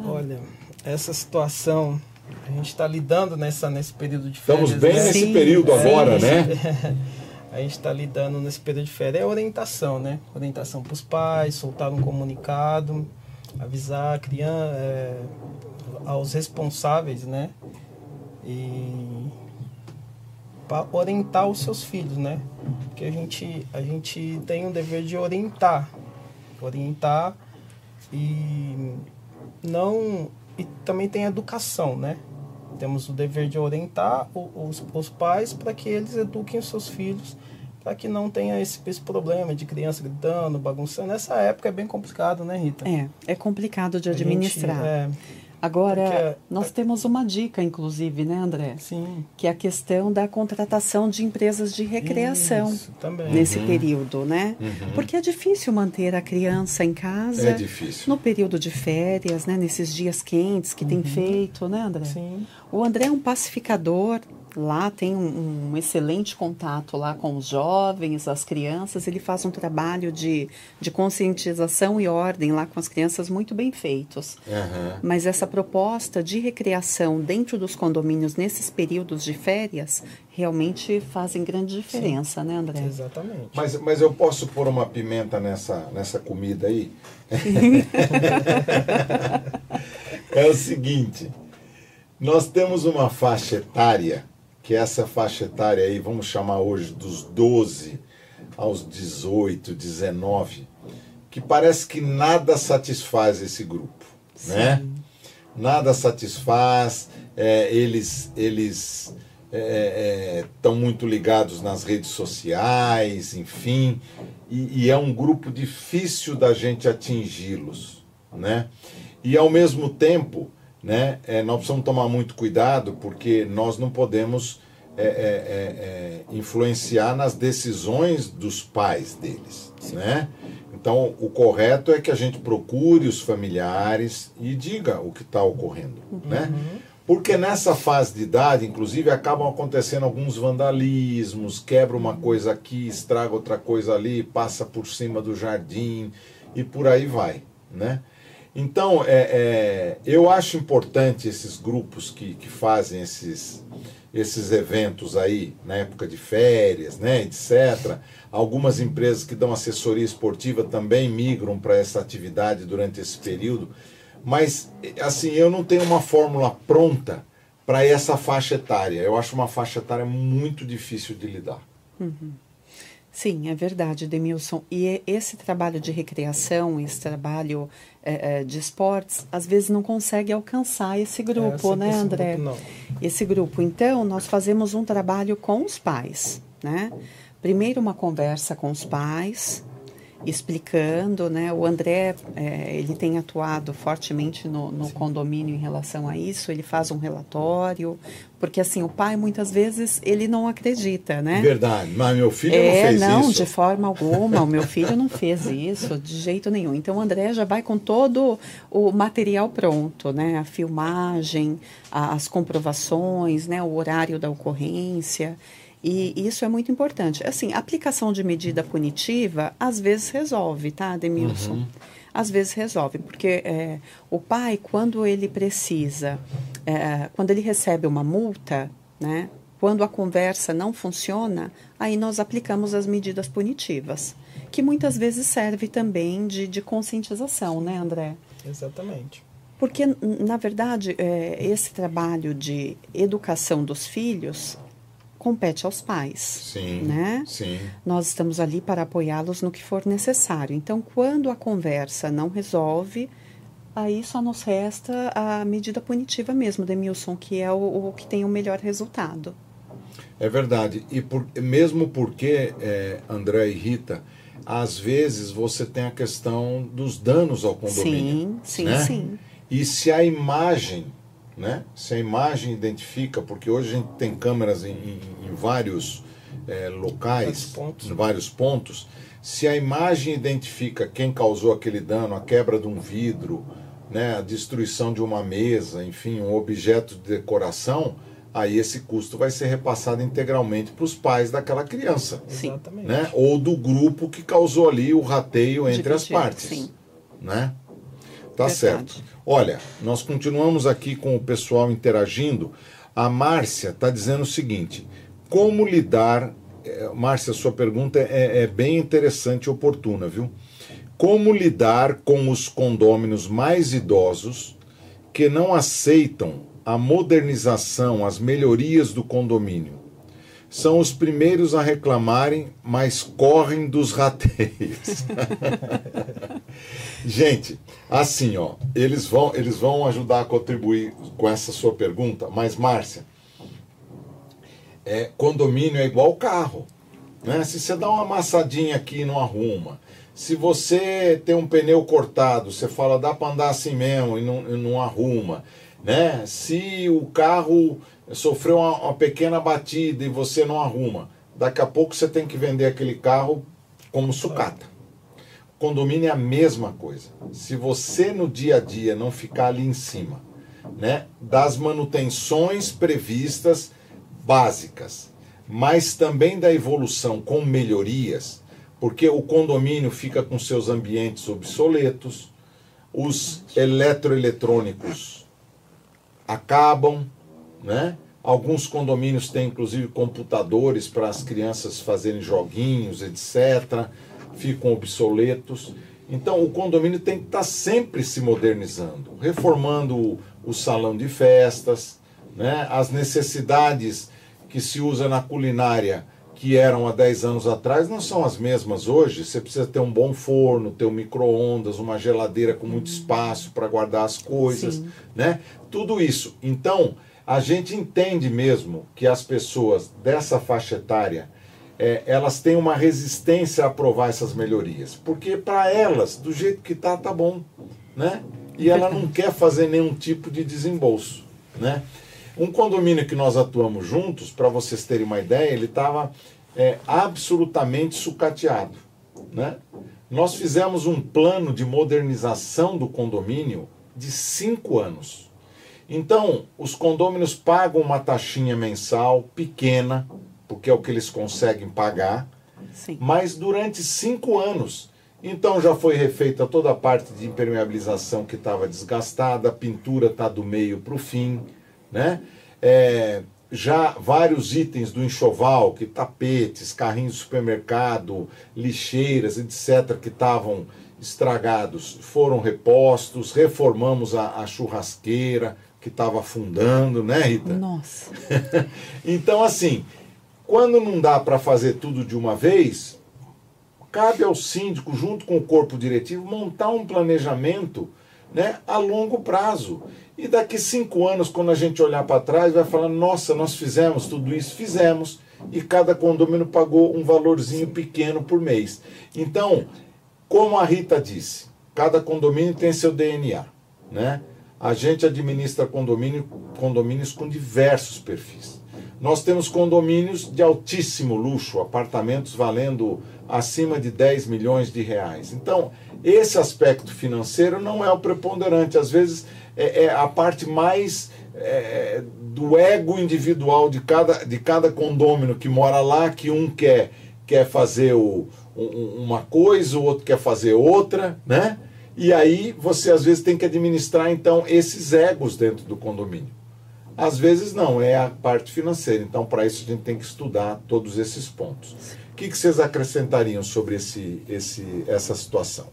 Olha, essa situação a gente está lidando nessa nesse período de férias. Estamos bem né? nesse Sim. período agora, é, né? A gente está lidando nesse período de férias é orientação, né? Orientação para os pais, soltar um comunicado, avisar a criança, é, aos responsáveis, né? E para orientar os seus filhos, né? Porque a gente a gente tem o dever de orientar, orientar e não e também tem educação, né? Temos o dever de orientar os, os pais para que eles eduquem os seus filhos para que não tenha esse, esse problema de criança gritando, bagunçando. Nessa época é bem complicado, né, Rita? É, é complicado de administrar. Gente, é, Agora, Porque, nós temos uma dica, inclusive, né, André? Sim. Que é a questão da contratação de empresas de recreação Isso, nesse uhum. período, né? Uhum. Porque é difícil manter a criança em casa. É difícil. No período de férias, né? Nesses dias quentes que uhum. tem feito, né, André? Sim. O André é um pacificador, lá tem um, um, excelente contato lá com os jovens, as crianças. Ele faz um trabalho de, de conscientização e ordem lá com as crianças muito bem feitos. Uhum. Mas essa proposta de recreação dentro dos condomínios nesses períodos de férias realmente fazem grande diferença, Sim. né, André? Exatamente. Mas, mas eu posso pôr uma pimenta nessa, nessa comida aí? é o seguinte, nós temos uma faixa etária que essa faixa etária aí, vamos chamar hoje dos 12 aos 18, 19, que parece que nada satisfaz esse grupo, Sim. né? Nada satisfaz, é, eles eles estão é, é, muito ligados nas redes sociais, enfim, e, e é um grupo difícil da gente atingi-los, né? E ao mesmo tempo né? É, nós precisamos tomar muito cuidado porque nós não podemos é, é, é, é influenciar nas decisões dos pais deles, né? Então, o correto é que a gente procure os familiares e diga o que está ocorrendo, uhum. né? Porque nessa fase de idade, inclusive, acabam acontecendo alguns vandalismos, quebra uma coisa aqui, estraga outra coisa ali, passa por cima do jardim e por aí vai, né? Então, é, é, eu acho importante esses grupos que, que fazem esses, esses eventos aí na época de férias, né, etc. Algumas empresas que dão assessoria esportiva também migram para essa atividade durante esse período. Mas, assim, eu não tenho uma fórmula pronta para essa faixa etária. Eu acho uma faixa etária muito difícil de lidar. Uhum. Sim, é verdade, Demilson. E esse trabalho de recreação, esse trabalho é, de esportes, às vezes não consegue alcançar esse grupo, é, né, André? Grupo, não. Esse grupo. Então, nós fazemos um trabalho com os pais, né? Primeiro uma conversa com os pais, explicando, né? O André, é, ele tem atuado fortemente no, no condomínio em relação a isso. Ele faz um relatório, porque assim o pai muitas vezes ele não acredita, né? Verdade, mas meu filho é, não fez não, isso. de forma alguma. o meu filho não fez isso de jeito nenhum. Então o André já vai com todo o material pronto, né? A filmagem, as comprovações, né? O horário da ocorrência. E isso é muito importante. Assim, aplicação de medida punitiva às vezes resolve, tá, Demilson? Uhum. Às vezes resolve, porque é, o pai, quando ele precisa, é, quando ele recebe uma multa, né, quando a conversa não funciona, aí nós aplicamos as medidas punitivas, que muitas vezes serve também de, de conscientização, né, André? Exatamente. Porque, na verdade, é, esse trabalho de educação dos filhos compete aos pais. Sim, né? sim. Nós estamos ali para apoiá-los no que for necessário. Então, quando a conversa não resolve, aí só nos resta a medida punitiva mesmo, Demilson, que é o, o que tem o melhor resultado. É verdade. E por, mesmo porque, é, André e Rita, às vezes você tem a questão dos danos ao condomínio. Sim, sim, né? sim. E se a imagem né? Se a imagem identifica, porque hoje a gente tem câmeras em, em, em vários é, locais, pontos. em vários pontos, se a imagem identifica quem causou aquele dano, a quebra de um vidro, né, a destruição de uma mesa, enfim, um objeto de decoração, aí esse custo vai ser repassado integralmente para os pais daquela criança. Sim. Né? Ou do grupo que causou ali o rateio entre as partes. Sim. Né? Tá Verdade. certo. Olha, nós continuamos aqui com o pessoal interagindo. A Márcia está dizendo o seguinte: como lidar. É, Márcia, sua pergunta é, é bem interessante e oportuna, viu? Como lidar com os condôminos mais idosos que não aceitam a modernização, as melhorias do condomínio? São os primeiros a reclamarem, mas correm dos rateios. Gente, assim, ó, eles vão, eles vão ajudar a contribuir com essa sua pergunta, mas Márcia, é, condomínio é igual carro. Né? Se você dá uma amassadinha aqui e não arruma, se você tem um pneu cortado, você fala, dá para andar assim mesmo e não, e não arruma. Né? Se o carro sofreu uma, uma pequena batida e você não arruma, daqui a pouco você tem que vender aquele carro como sucata. Condomínio é a mesma coisa. Se você no dia a dia não ficar ali em cima, né, das manutenções previstas básicas, mas também da evolução com melhorias, porque o condomínio fica com seus ambientes obsoletos, os eletroeletrônicos acabam, né? Alguns condomínios têm inclusive computadores para as crianças fazerem joguinhos, etc ficam obsoletos. Então o condomínio tem que estar sempre se modernizando, reformando o, salão de festas, né? as necessidades que se usa na culinária que eram há 10 anos atrás não são as mesmas hoje. Você precisa ter um bom forno, ter um micro-ondas, uma geladeira com muito espaço para guardar as coisas, né? Tudo isso. Então, a gente entende mesmo que as pessoas dessa faixa etária é, elas têm uma resistência a aprovar essas melhorias. Porque para elas, do jeito que está, tá bom. Né? E ela não quer fazer nenhum tipo de desembolso. Né? Um condomínio que nós atuamos juntos, para vocês terem uma ideia, ele estava é, absolutamente sucateado. Né? Nós fizemos um plano de modernização do condomínio de cinco anos. Então, os condôminos pagam uma taxinha mensal pequena, porque é o que eles conseguem pagar, Sim. mas durante cinco anos. Então já foi refeita toda a parte de impermeabilização que estava desgastada, a pintura está do meio para o fim, né? É, já vários itens do enxoval, que tapetes, carrinhos de supermercado, lixeiras, etc., que estavam estragados, foram repostos, reformamos a, a churrasqueira que estava afundando, né, Rita? Nossa. então, assim, quando não dá para fazer tudo de uma vez, cabe ao síndico, junto com o corpo diretivo, montar um planejamento né, a longo prazo. E daqui cinco anos, quando a gente olhar para trás, vai falar: nossa, nós fizemos tudo isso, fizemos, e cada condomínio pagou um valorzinho pequeno por mês. Então, como a Rita disse, cada condomínio tem seu DNA. Né? A gente administra condomínio, condomínios com diversos perfis. Nós temos condomínios de altíssimo luxo, apartamentos valendo acima de 10 milhões de reais. Então, esse aspecto financeiro não é o preponderante. Às vezes, é, é a parte mais é, do ego individual de cada, de cada condômino que mora lá, que um quer, quer fazer o, um, uma coisa, o outro quer fazer outra, né? E aí você às vezes tem que administrar então esses egos dentro do condomínio. Às vezes não, é a parte financeira. Então, para isso, a gente tem que estudar todos esses pontos. O que, que vocês acrescentariam sobre esse, esse, essa situação?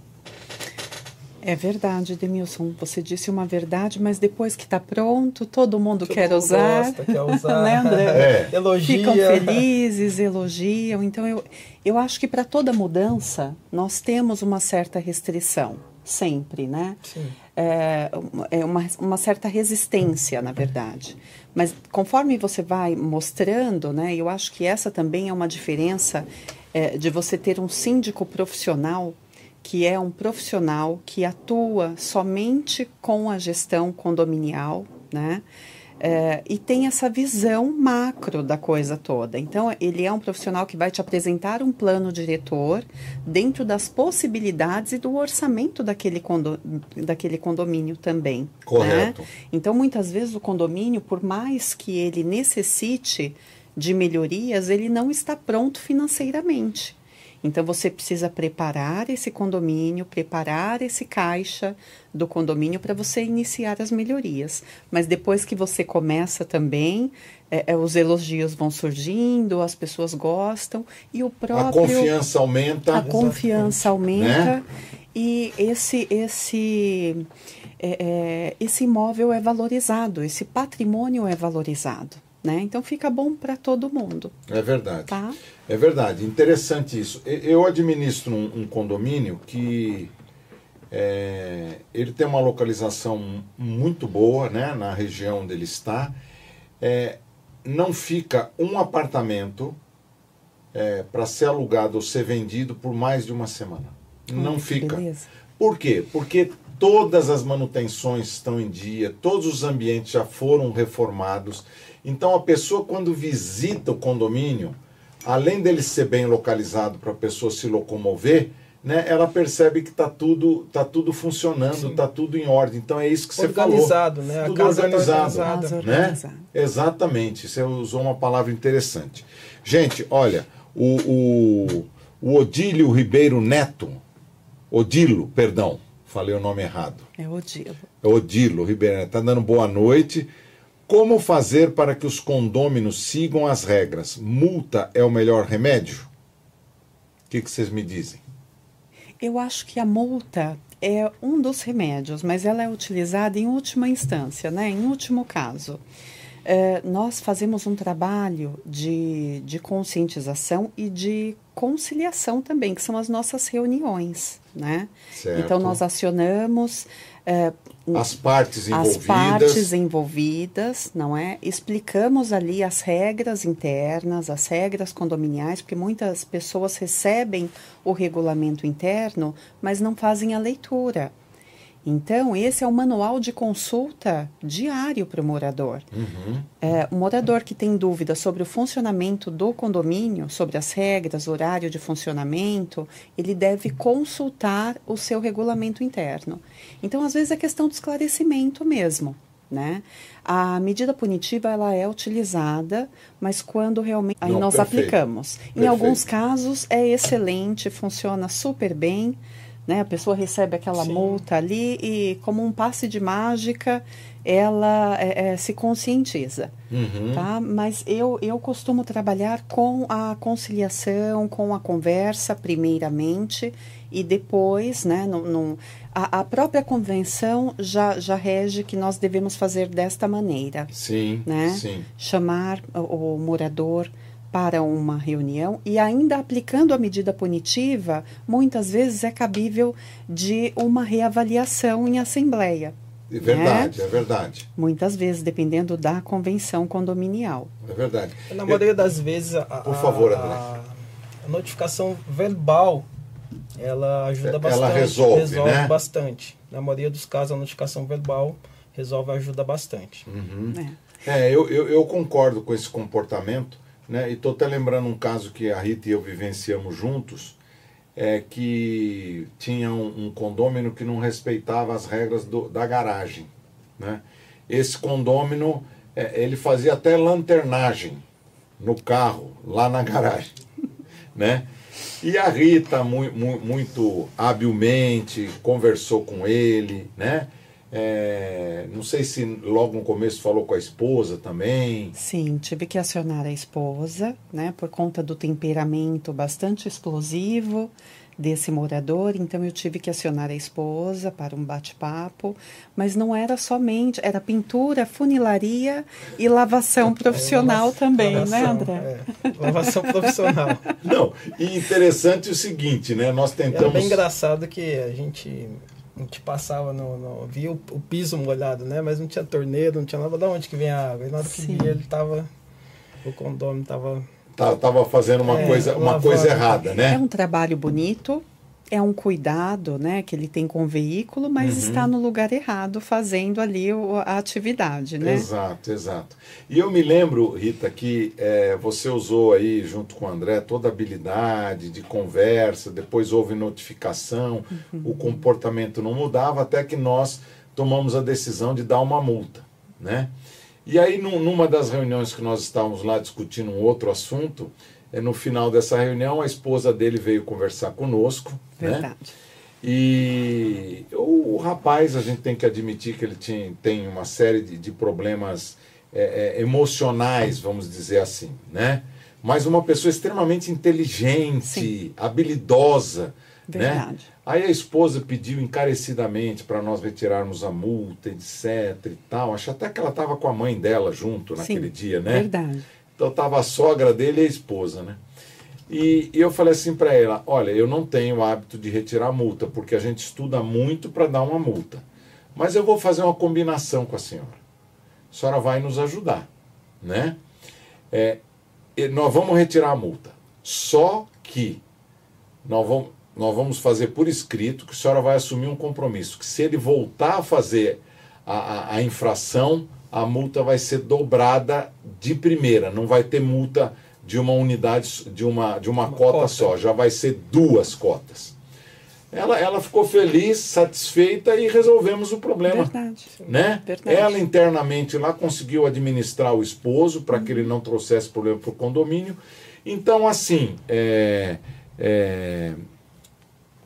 É verdade, Demilson. Você disse uma verdade, mas depois que está pronto, todo mundo todo quer mundo usar. Gosta, quer usar. né, André? É. Elogia. Ficam felizes, elogiam. Então, eu, eu acho que para toda mudança, nós temos uma certa restrição. Sempre, né? Sim. É, é uma, uma certa resistência, na verdade. Mas conforme você vai mostrando, né? Eu acho que essa também é uma diferença é, de você ter um síndico profissional que é um profissional que atua somente com a gestão condominial, né? É, e tem essa visão macro da coisa toda. Então, ele é um profissional que vai te apresentar um plano diretor dentro das possibilidades e do orçamento daquele, condo, daquele condomínio também. Né? Correto. Né? Então, muitas vezes o condomínio, por mais que ele necessite de melhorias, ele não está pronto financeiramente. Então você precisa preparar esse condomínio, preparar esse caixa do condomínio para você iniciar as melhorias. Mas depois que você começa também, é, é, os elogios vão surgindo, as pessoas gostam e o próprio a confiança aumenta. A confiança aumenta né? e esse esse é, é, esse imóvel é valorizado, esse patrimônio é valorizado. Né? Então fica bom para todo mundo. É verdade. Tá? É verdade. Interessante isso. Eu administro um, um condomínio que é, ele tem uma localização muito boa, né, na região onde ele está. É, não fica um apartamento é, para ser alugado ou ser vendido por mais de uma semana. Hum, não fica. Beleza. Por quê? Porque todas as manutenções estão em dia, todos os ambientes já foram reformados. Então a pessoa quando visita o condomínio, além dele ser bem localizado para a pessoa se locomover, né, ela percebe que está tudo, tá tudo funcionando, está tudo em ordem. Então é isso que você organizado, falou. Né? Tudo organizado. Tá organizado. Né? Exatamente. Você usou uma palavra interessante. Gente, olha, o, o, o Odílio Ribeiro Neto, Odilo, perdão, falei o nome errado. É Odilo. É Odilo Ribeiro Neto, está dando boa noite. Como fazer para que os condôminos sigam as regras? Multa é o melhor remédio? O que, que vocês me dizem? Eu acho que a multa é um dos remédios, mas ela é utilizada em última instância, né? em último caso. É, nós fazemos um trabalho de, de conscientização e de conciliação também, que são as nossas reuniões. Né? Certo. Então, nós acionamos é, as partes envolvidas. As partes envolvidas, não é? Explicamos ali as regras internas, as regras condominiais, porque muitas pessoas recebem o regulamento interno, mas não fazem a leitura. Então, esse é o manual de consulta diário para o morador. Uhum. É, o morador que tem dúvida sobre o funcionamento do condomínio, sobre as regras, horário de funcionamento, ele deve consultar o seu regulamento interno. Então, às vezes, é questão de esclarecimento mesmo. Né? A medida punitiva ela é utilizada, mas quando realmente aí Não, nós perfeito. aplicamos. Em Perfeito. alguns casos é excelente, funciona super bem. Né? A pessoa recebe aquela Sim. multa ali e, como um passe de mágica, ela é, é, se conscientiza. Uhum. Tá? Mas eu, eu costumo trabalhar com a conciliação, com a conversa, primeiramente, e depois, né, no, a, a própria convenção já, já rege que nós devemos fazer desta maneira. Sim, Né? sim. Chamar o, o morador para uma reunião e ainda aplicando a medida punitiva, muitas vezes é cabível de uma reavaliação em assembleia. É verdade, né? é verdade. Muitas vezes, dependendo da convenção condominial. É verdade. Na maioria das vezes, a, Por favor, André. a, a notificação verbal ela ajuda bastante. Ela resolve, resolve né? bastante. Na maioria dos casos, a notificação verbal resolve ajuda bastante. Uhum. É, é eu, eu, eu, concordo com esse comportamento, né? E estou até lembrando um caso que a Rita e eu vivenciamos juntos, é que tinha um, um condômino que não respeitava as regras do, da garagem, né? Esse condômino, é, ele fazia até lanternagem no carro, lá na garagem, né? E a Rita, mu mu muito habilmente, conversou com ele, né? É, não sei se logo no começo falou com a esposa também. Sim, tive que acionar a esposa, né? Por conta do temperamento bastante explosivo desse morador, então eu tive que acionar a esposa para um bate-papo, mas não era somente, era pintura, funilaria e lavação é, profissional lava, também, lavação, né, André? É, lavação profissional. Não, e interessante o seguinte, né? Nós tentamos. Era bem engraçado que a gente a gente passava no, no via o, o, piso molhado, né? Mas não tinha torneiro, não tinha nada. Da onde que vem a água? E na hora que via, ele tava o condomínio tava Tá, tava fazendo uma é, coisa uma coisa errada, né? É um trabalho bonito, é um cuidado, né, que ele tem com o veículo, mas uhum. está no lugar errado fazendo ali a atividade, né? Exato, exato. E eu me lembro, Rita, que é, você usou aí junto com o André toda a habilidade de conversa, depois houve notificação, uhum. o comportamento não mudava até que nós tomamos a decisão de dar uma multa, né? E aí, numa das reuniões que nós estávamos lá discutindo um outro assunto, no final dessa reunião, a esposa dele veio conversar conosco. Né? Verdade. Né? E o, o, rapaz, a gente tem que admitir que ele tinha, tem uma série de, de problemas é, é, emocionais, vamos dizer assim, né? Mas uma pessoa extremamente inteligente, Sim. habilidosa. Né? Verdade. Né? Aí a esposa pediu encarecidamente para nós retirarmos a multa, etc e tal. Acho até que ela estava com a mãe dela junto naquele Sim, dia, né? Verdade. Então estava a sogra dele e a esposa, né? E, e eu falei assim para ela: olha, eu não tenho hábito de retirar multa, porque a gente estuda muito para dar uma multa. Mas eu vou fazer uma combinação com a senhora. A senhora vai nos ajudar, né? É, nós vamos retirar a multa. Só que nós vamos, nós vamos fazer por escrito que a senhora vai assumir um compromisso, que se ele voltar a fazer a, a, a infração, a multa vai ser dobrada de primeira, não vai ter multa de uma unidade, de uma, de uma, uma cota, cota, só, já vai ser duas cotas. Ela, ela ficou feliz, satisfeita e resolvemos o problema. Verdade. Né? Verdade. Ela internamente lá conseguiu administrar o esposo para que ele não trouxesse problema para o condomínio. Então, assim, é, é,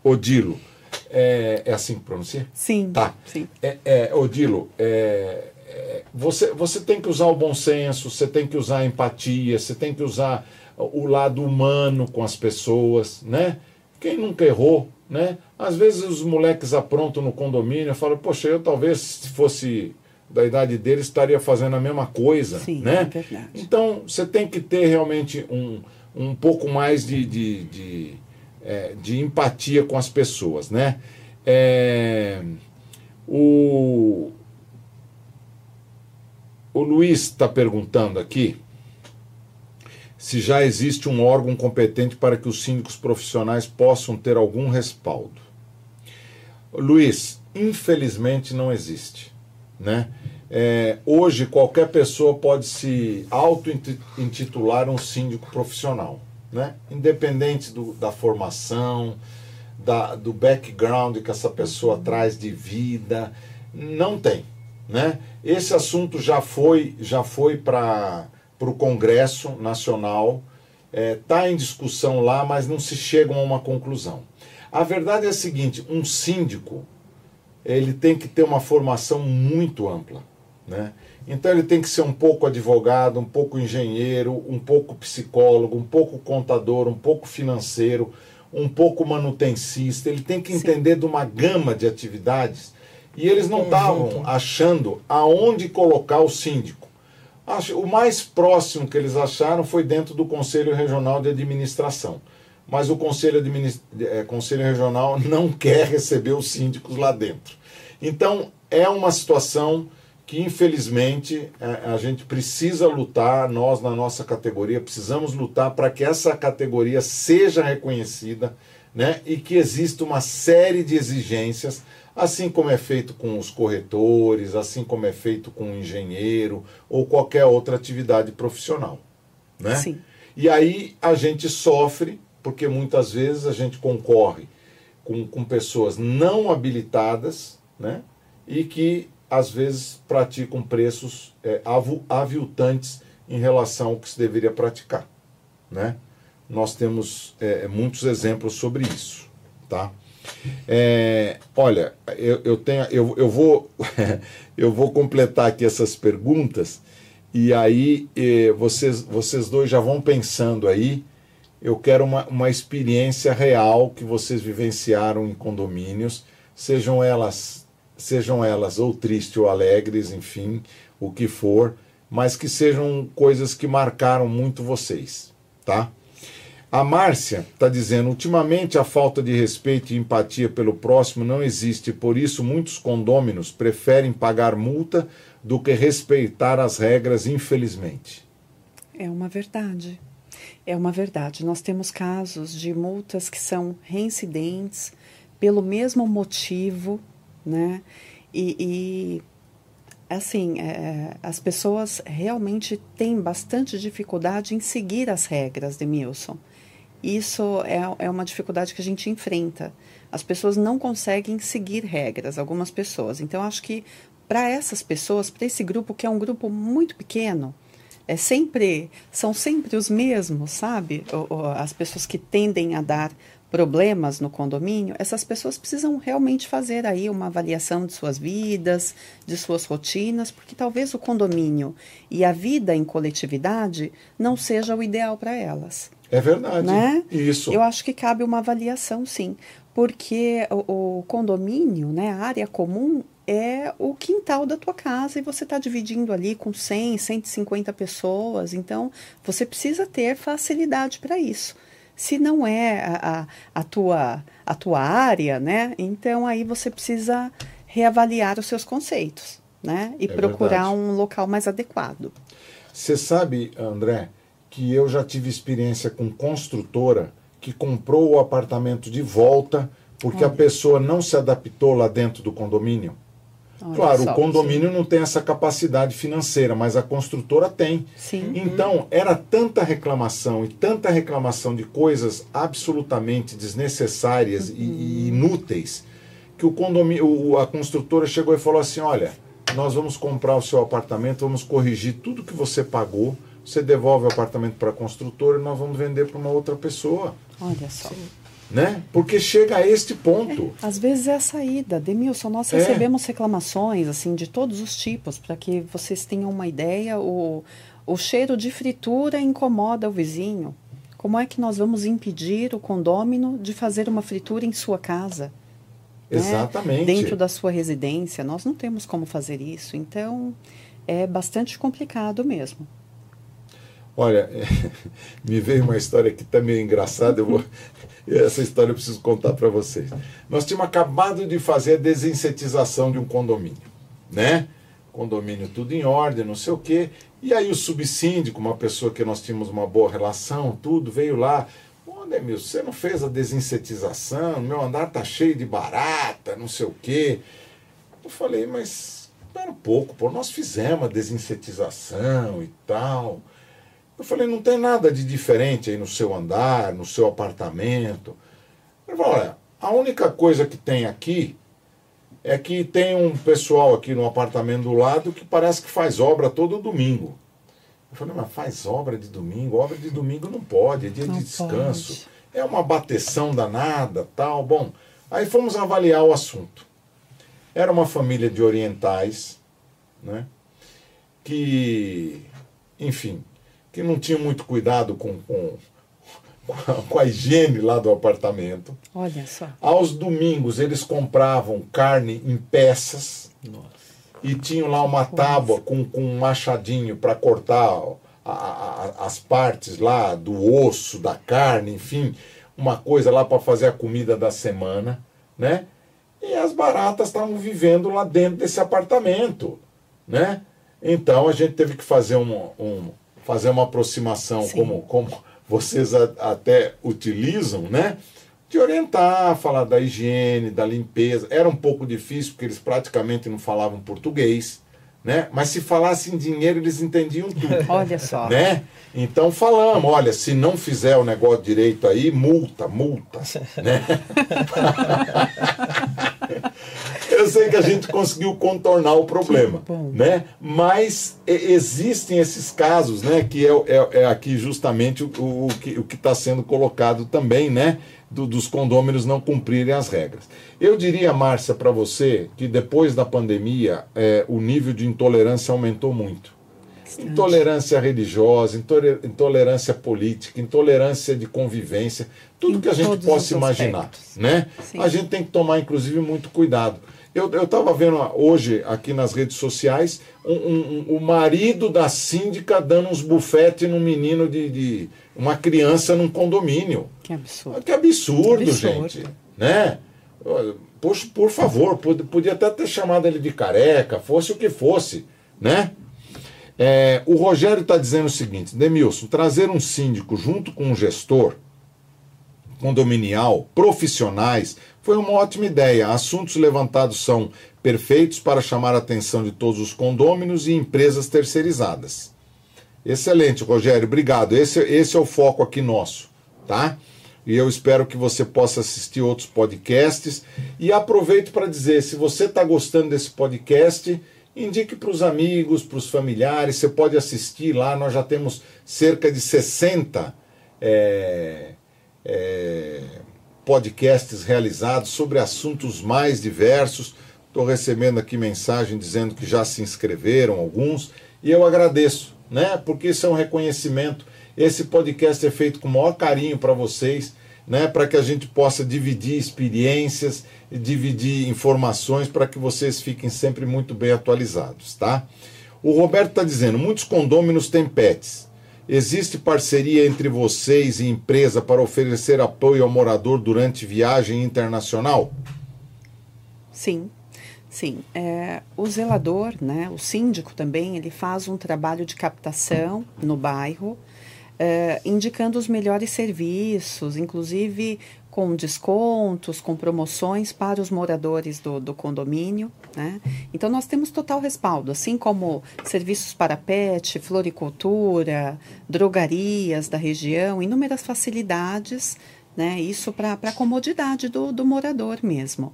Odilo, é, é assim que pronuncia? Sim. Tá. Sim. É, é, Odilo, é, é, você, você tem que usar o bom senso, você tem que usar a empatia, você tem que usar o lado humano com as pessoas, né? Quem nunca errou, né? Às vezes os moleques aprontam no condomínio e falam, poxa, eu talvez se fosse da idade deles estaria fazendo a mesma coisa, Sim, né? É verdade. Então você tem que ter realmente um, um pouco mais de, de, de, é, de empatia com as pessoas, né? É, o, o Luiz está perguntando aqui se já existe um órgão competente para que os síndicos profissionais possam ter algum respaldo. Luiz, infelizmente não existe. Né? É, hoje qualquer pessoa pode se auto-intitular um síndico profissional, né? independente do, da formação, da, do background que essa pessoa traz de vida, não tem. Né? Esse assunto já foi, já foi para o Congresso Nacional, está é, tá em discussão lá, mas não se chegam a uma conclusão. A verdade é a seguinte: um síndico ele tem que ter uma formação muito ampla. Né? Então ele tem que ser um pouco advogado, um pouco engenheiro, um pouco psicólogo, um pouco contador, um pouco financeiro, um pouco manutencista. Ele tem que entender Sim. de uma gama de atividades e eles não estavam achando aonde colocar o síndico. O mais próximo que eles acharam foi dentro do Conselho Regional de Administração. Mas o Conselho, Administ... é, Conselho Regional não quer receber os síndicos lá dentro. Então, é uma situação que, infelizmente, a, a gente precisa lutar, nós, na nossa categoria, precisamos lutar para que essa categoria seja reconhecida né, e que exista uma série de exigências assim como é feito com os corretores, assim como é feito com o engenheiro ou qualquer outra atividade profissional. Né? Sim. E aí a gente sofre, porque muitas vezes a gente concorre com, com pessoas não habilitadas né? e que às vezes praticam preços é, aviltantes em relação ao que se deveria praticar. Né? Nós temos é, muitos exemplos sobre isso. Tá? É, olha, eu, eu, tenho, eu, eu, vou, eu vou completar aqui essas perguntas e aí eh, vocês, vocês dois já vão pensando aí. Eu quero uma, uma experiência real que vocês vivenciaram em condomínios, sejam elas, sejam elas ou tristes ou alegres, enfim, o que for, mas que sejam coisas que marcaram muito vocês, tá? A Márcia está dizendo: ultimamente a falta de respeito e empatia pelo próximo não existe, por isso muitos condôminos preferem pagar multa do que respeitar as regras, infelizmente. É uma verdade. É uma verdade. Nós temos casos de multas que são reincidentes pelo mesmo motivo, né? E, e assim, é, as pessoas realmente têm bastante dificuldade em seguir as regras de Milson. Isso é, é uma dificuldade que a gente enfrenta. As pessoas não conseguem seguir regras, algumas pessoas. Então, acho que para essas pessoas, para esse grupo, que é um grupo muito pequeno, é sempre são sempre os mesmos, sabe? As pessoas que tendem a dar problemas no condomínio, essas pessoas precisam realmente fazer aí uma avaliação de suas vidas, de suas rotinas, porque talvez o condomínio e a vida em coletividade não seja o ideal para elas. É verdade. Né? Isso. Eu acho que cabe uma avaliação, sim, porque o, o condomínio, né, a área comum é o quintal da tua casa e você está dividindo ali com 100, 150 pessoas, então você precisa ter facilidade para isso. Se não é a, a, a, tua, a tua área, né, então aí você precisa reavaliar os seus conceitos, né, e é procurar verdade. um local mais adequado. Você sabe, André, que eu já tive experiência com construtora que comprou o apartamento de volta porque Olha. a pessoa não se adaptou lá dentro do condomínio. Olha claro, só, o condomínio sim. não tem essa capacidade financeira, mas a construtora tem. Sim. Então, era tanta reclamação e tanta reclamação de coisas absolutamente desnecessárias uhum. e, inúteis que o condomínio, a construtora chegou e falou assim: "Olha, nós vamos comprar o seu apartamento, vamos corrigir tudo que você pagou, você devolve o apartamento para a construtora e nós vamos vender para uma outra pessoa. Olha só. Né? Porque chega a este ponto. É, às vezes é a saída. Demilson, nós é. recebemos reclamações assim de todos os tipos, para que vocês tenham uma ideia, o, o cheiro de fritura incomoda o vizinho. Como é que nós vamos impedir o condômino de fazer uma fritura em sua casa? Né? Exatamente. Né? Dentro da sua residência. Nós não temos como fazer isso. Então, é bastante complicado mesmo. Olha, me veio uma história que está meio engraçada, eu vou, essa história eu preciso contar para vocês. Nós tínhamos acabado de fazer a desinsetização de um condomínio, né? Condomínio tudo em ordem, não sei o quê. E aí o subsíndico, uma pessoa que nós tínhamos uma boa relação, tudo, veio lá. Ô, Demilson, você não fez a desinsetização? Meu andar tá cheio de barata, não sei o quê. Eu falei, mas espera um pouco, pô, nós fizemos a desinsetização e tal. Eu falei, não tem nada de diferente aí no seu andar, no seu apartamento. Ele falou, olha, a única coisa que tem aqui é que tem um pessoal aqui no apartamento do lado que parece que faz obra todo domingo. Eu falei, mas faz obra de domingo? Obra de domingo não pode, é dia não de descanso. Pode. É uma bateção danada, tal. Bom, aí fomos avaliar o assunto. Era uma família de orientais, né? Que, enfim, que não tinha muito cuidado com, com, com a higiene lá do apartamento. Olha só. Aos domingos eles compravam carne em peças. Nossa. e tinham lá uma tábua com, com um machadinho para cortar a, a, as partes lá do osso, da carne, enfim, uma coisa lá para fazer a comida da semana, né? E as baratas estavam vivendo lá dentro desse apartamento, né? Então a gente teve que fazer um, um fazer uma aproximação como, como vocês a, até utilizam, né? De orientar, falar da higiene, da limpeza. Era um pouco difícil porque eles praticamente não falavam português, né? Mas se falassem dinheiro eles entendiam tudo. Olha só. Né? Então falamos, olha, se não fizer o negócio direito aí, multa, multa, né? Eu sei que a gente conseguiu contornar o problema, né? Mas existem esses casos, né? Que é, é, é aqui justamente o, o, o que está sendo colocado também, né? Do, dos condôminos não cumprirem as regras. Eu diria, Márcia, para você que depois da pandemia é, o nível de intolerância aumentou muito. Intolerância religiosa, intolerância política, intolerância de convivência, tudo em que a gente possa imaginar. Né? A gente tem que tomar, inclusive, muito cuidado. Eu estava vendo hoje aqui nas redes sociais um, um, um, o marido da síndica dando uns bufetes num menino de, de, uma criança num condomínio. Que absurdo. Que absurdo, que absurdo. gente. Né? Poxa, por favor, podia até ter chamado ele de careca, fosse o que fosse, né? É, o Rogério está dizendo o seguinte: Demilson, trazer um síndico junto com um gestor condominial, profissionais, foi uma ótima ideia. Assuntos levantados são perfeitos para chamar a atenção de todos os condôminos e empresas terceirizadas. Excelente, Rogério, obrigado. Esse, esse é o foco aqui nosso, tá? E eu espero que você possa assistir outros podcasts. E aproveito para dizer: se você está gostando desse podcast, indique para os amigos, para os familiares. Você pode assistir lá, nós já temos cerca de 60 é, é, podcasts realizados sobre assuntos mais diversos. Estou recebendo aqui mensagem dizendo que já se inscreveram alguns e eu agradeço, né? Porque isso é um reconhecimento. Esse podcast é feito com o maior carinho para vocês, né? Para que a gente possa dividir experiências dividir informações para que vocês fiquem sempre muito bem atualizados, tá? O Roberto está dizendo: muitos condôminos têm pets. Existe parceria entre vocês e empresa para oferecer apoio ao morador durante viagem internacional? Sim, sim. É, o zelador, né, o síndico também, ele faz um trabalho de captação no bairro, é, indicando os melhores serviços, inclusive com descontos, com promoções para os moradores do, do condomínio. Né? Então, nós temos total respaldo, assim como serviços para pet, floricultura, drogarias da região, inúmeras facilidades, né? isso para a comodidade do, do morador mesmo.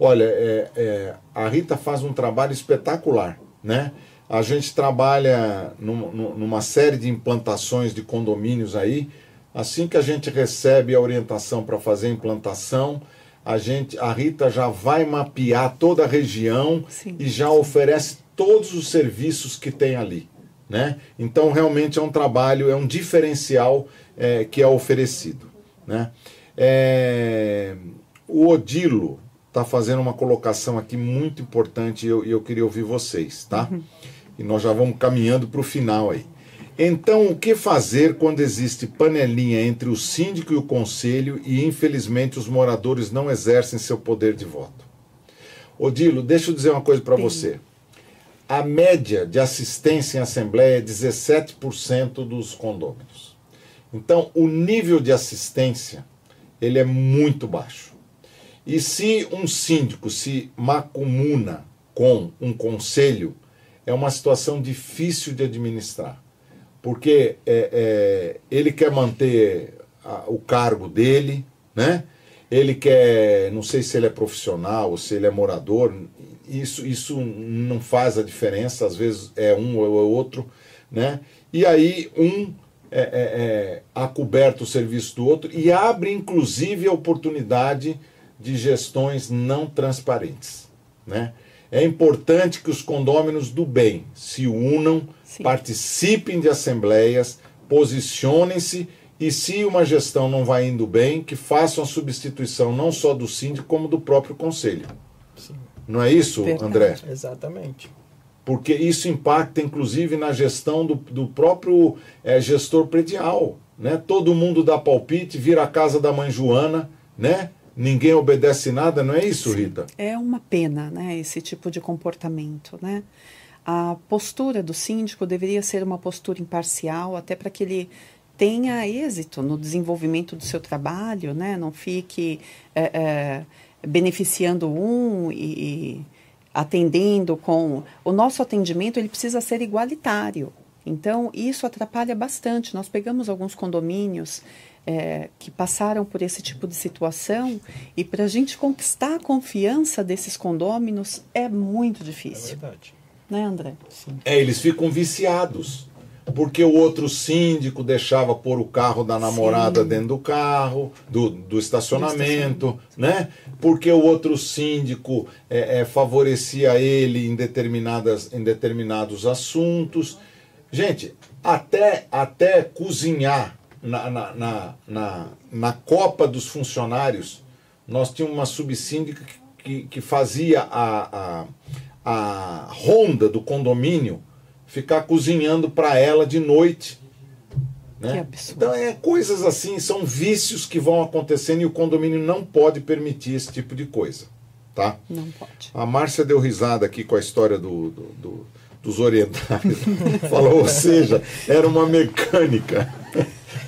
Olha, é, é, a Rita faz um trabalho espetacular, né? A gente trabalha num, numa série de implantações de condomínios aí, Assim que a gente recebe a orientação para fazer a implantação, a gente, a Rita já vai mapear toda a região sim, e já sim. oferece todos os serviços que tem ali, né? Então realmente é um trabalho, é um diferencial é, que é oferecido, né? É, o Odilo está fazendo uma colocação aqui muito importante e eu, eu queria ouvir vocês, tá? Uhum. E nós já vamos caminhando para o final aí. Então, o que fazer quando existe panelinha entre o síndico e o conselho e, infelizmente, os moradores não exercem seu poder de voto? Odilo, deixa eu dizer uma coisa para você. A média de assistência em assembleia é 17% dos condôminos. Então, o nível de assistência ele é muito baixo. E se um síndico se macumuna com um conselho, é uma situação difícil de administrar porque é, é, ele quer manter a, o cargo dele, né? Ele quer, não sei se ele é profissional ou se ele é morador, isso, isso não faz a diferença, às vezes é um ou é outro, né? E aí um é, é, é acoberta o serviço do outro e abre inclusive a oportunidade de gestões não transparentes, né? É importante que os condôminos do bem se unam Sim. participem de assembleias, posicionem-se e se uma gestão não vai indo bem, que façam a substituição não só do síndico, como do próprio conselho. Sim. Não é isso, Verdade. André? Exatamente. Porque isso impacta, inclusive, na gestão do, do próprio é, gestor predial. Né? Todo mundo dá palpite, vira a casa da mãe Joana, né? Ninguém obedece nada, não é isso, Rita? É uma pena, né, esse tipo de comportamento, né? A postura do síndico deveria ser uma postura imparcial, até para que ele tenha êxito no desenvolvimento do seu trabalho, né? Não fique é, é, beneficiando um e, e atendendo com o nosso atendimento ele precisa ser igualitário. Então isso atrapalha bastante. Nós pegamos alguns condomínios é, que passaram por esse tipo de situação e para a gente conquistar a confiança desses condôminos é muito É difícil, verdade. né, André? Sim. É, eles ficam viciados. Porque o outro síndico deixava pôr o carro da namorada Sim. dentro do carro, do, do estacionamento, né? Porque o outro síndico é, é, favorecia ele em, determinadas, em determinados assuntos. Gente, até, até cozinhar na, na, na, na, copa dos funcionários, nós tínhamos uma subsíndica que, que, fazia a, a, a ronda do condomínio ficar cozinhando para ela de noite. Né? Que absurdo. Então é coisas assim, são vícios que vão acontecendo e o condomínio não pode permitir esse tipo de coisa. Tá? Não pode. A Márcia deu risada aqui com a história do, do- do- dos orientais. Falou, ou seja, era uma mecânica.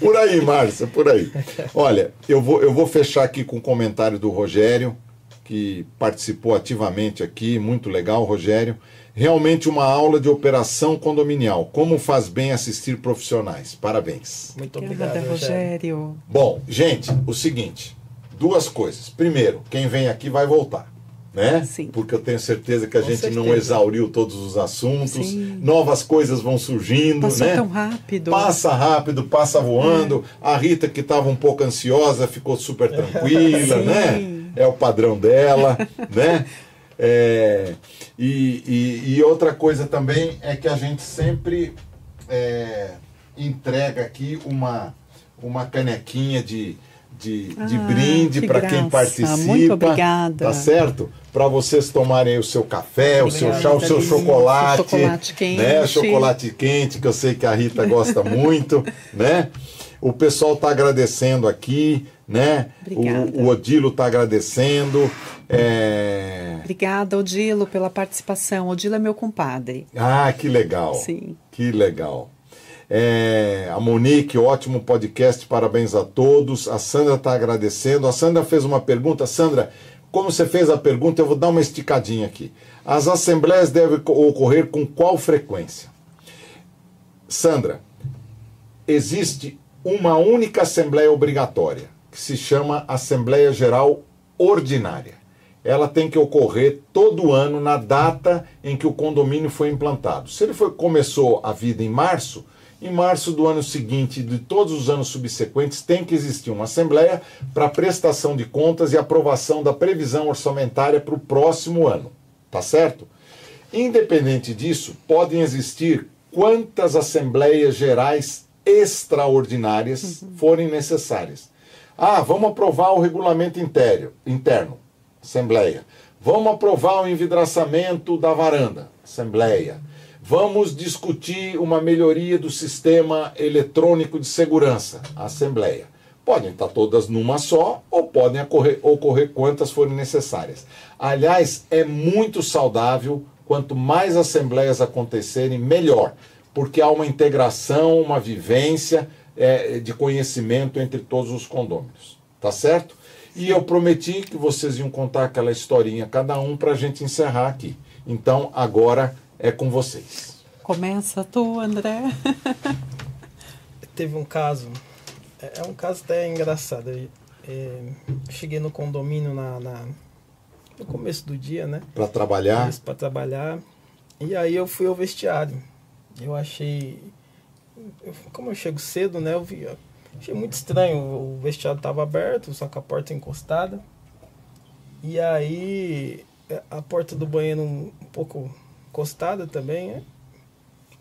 Por aí, Márcia, por aí. Olha, eu vou, eu vou fechar aqui com o comentário do Rogério, que participou ativamente aqui. Muito legal, Rogério. Realmente uma aula de operação condominial. Como faz bem assistir profissionais. Parabéns. Muito Obrigada, obrigado, Rogério. Rogério. Bom, gente, o seguinte, duas coisas. Primeiro, quem vem aqui vai voltar, né? Sim. Porque eu tenho certeza que a Com gente não certeza. exauriu todos os assuntos, Sim. novas coisas vão surgindo, Passou né? tão rápido. Passa rápido, passa voando. A Rita, que estava um pouco ansiosa, ficou super tranquila, Sim. né? É o padrão dela, né? É, e, e- e outra coisa também é que a gente sempre é, entrega aqui uma, uma canequinha de, de, de Ah, brinde para quem participa. Muito obrigada. Tá certo? Para vocês tomarem o seu café, o seu chá, o seu chocolate. Chocolate quente. Né? Chocolate quente, que eu sei que a Rita gosta muito, né? O pessoal tá agradecendo aqui, né? Obrigada. O, o Odilo tá agradecendo. é, Obrigada, Odilo, pela participação. Odilo é meu compadre. Ah, que legal. Sim. Que legal. É, a Monique, ótimo podcast, parabéns a todos. A Sandra está agradecendo. A Sandra fez uma pergunta. Sandra, como você fez a pergunta, eu vou dar uma esticadinha aqui. As assembleias devem co- ocorrer com qual frequência? Sandra, existe uma única assembleia obrigatória, que se chama Assembleia Geral Ordinária. Ela tem que ocorrer todo ano na data em que o condomínio foi implantado. Se ele foi, começou a vida em março, em março do ano seguinte e de todos os anos subsequentes tem que existir uma assembleia para prestação de contas e aprovação da previsão orçamentária para o próximo ano. Tá certo? Independente disso, podem existir quantas assembleias gerais extraordinárias forem necessárias. Ah, vamos aprovar o regulamento interno, interno, assembleia. Vamos aprovar o envidraçamento da varanda, assembleia. Vamos discutir uma melhoria do sistema eletrônico de segurança, assembleia. Podem estar todas numa só ou podem ocorrer, ocorrer quantas forem necessárias. Aliás, é muito saudável quanto mais assembleias acontecerem, melhor, porque há uma integração, uma vivência é, de conhecimento entre todos os condôminos. Tá certo? E eu prometi que vocês iam contar aquela historinha cada um para a gente encerrar aqui. Então agora é com vocês. Começa tu, André. Teve um caso, é é um caso até engraçado. Eu, é, cheguei no condomínio na, na- no começo do dia, né? Para trabalhar. Pra trabalhar. E aí eu fui ao vestiário. Eu achei. eu- como eu chego cedo, né? Eu vi. Achei muito estranho. O vestiário estava aberto, só com a porta encostada. E aí é, a porta do banheiro um pouco encostada também, né?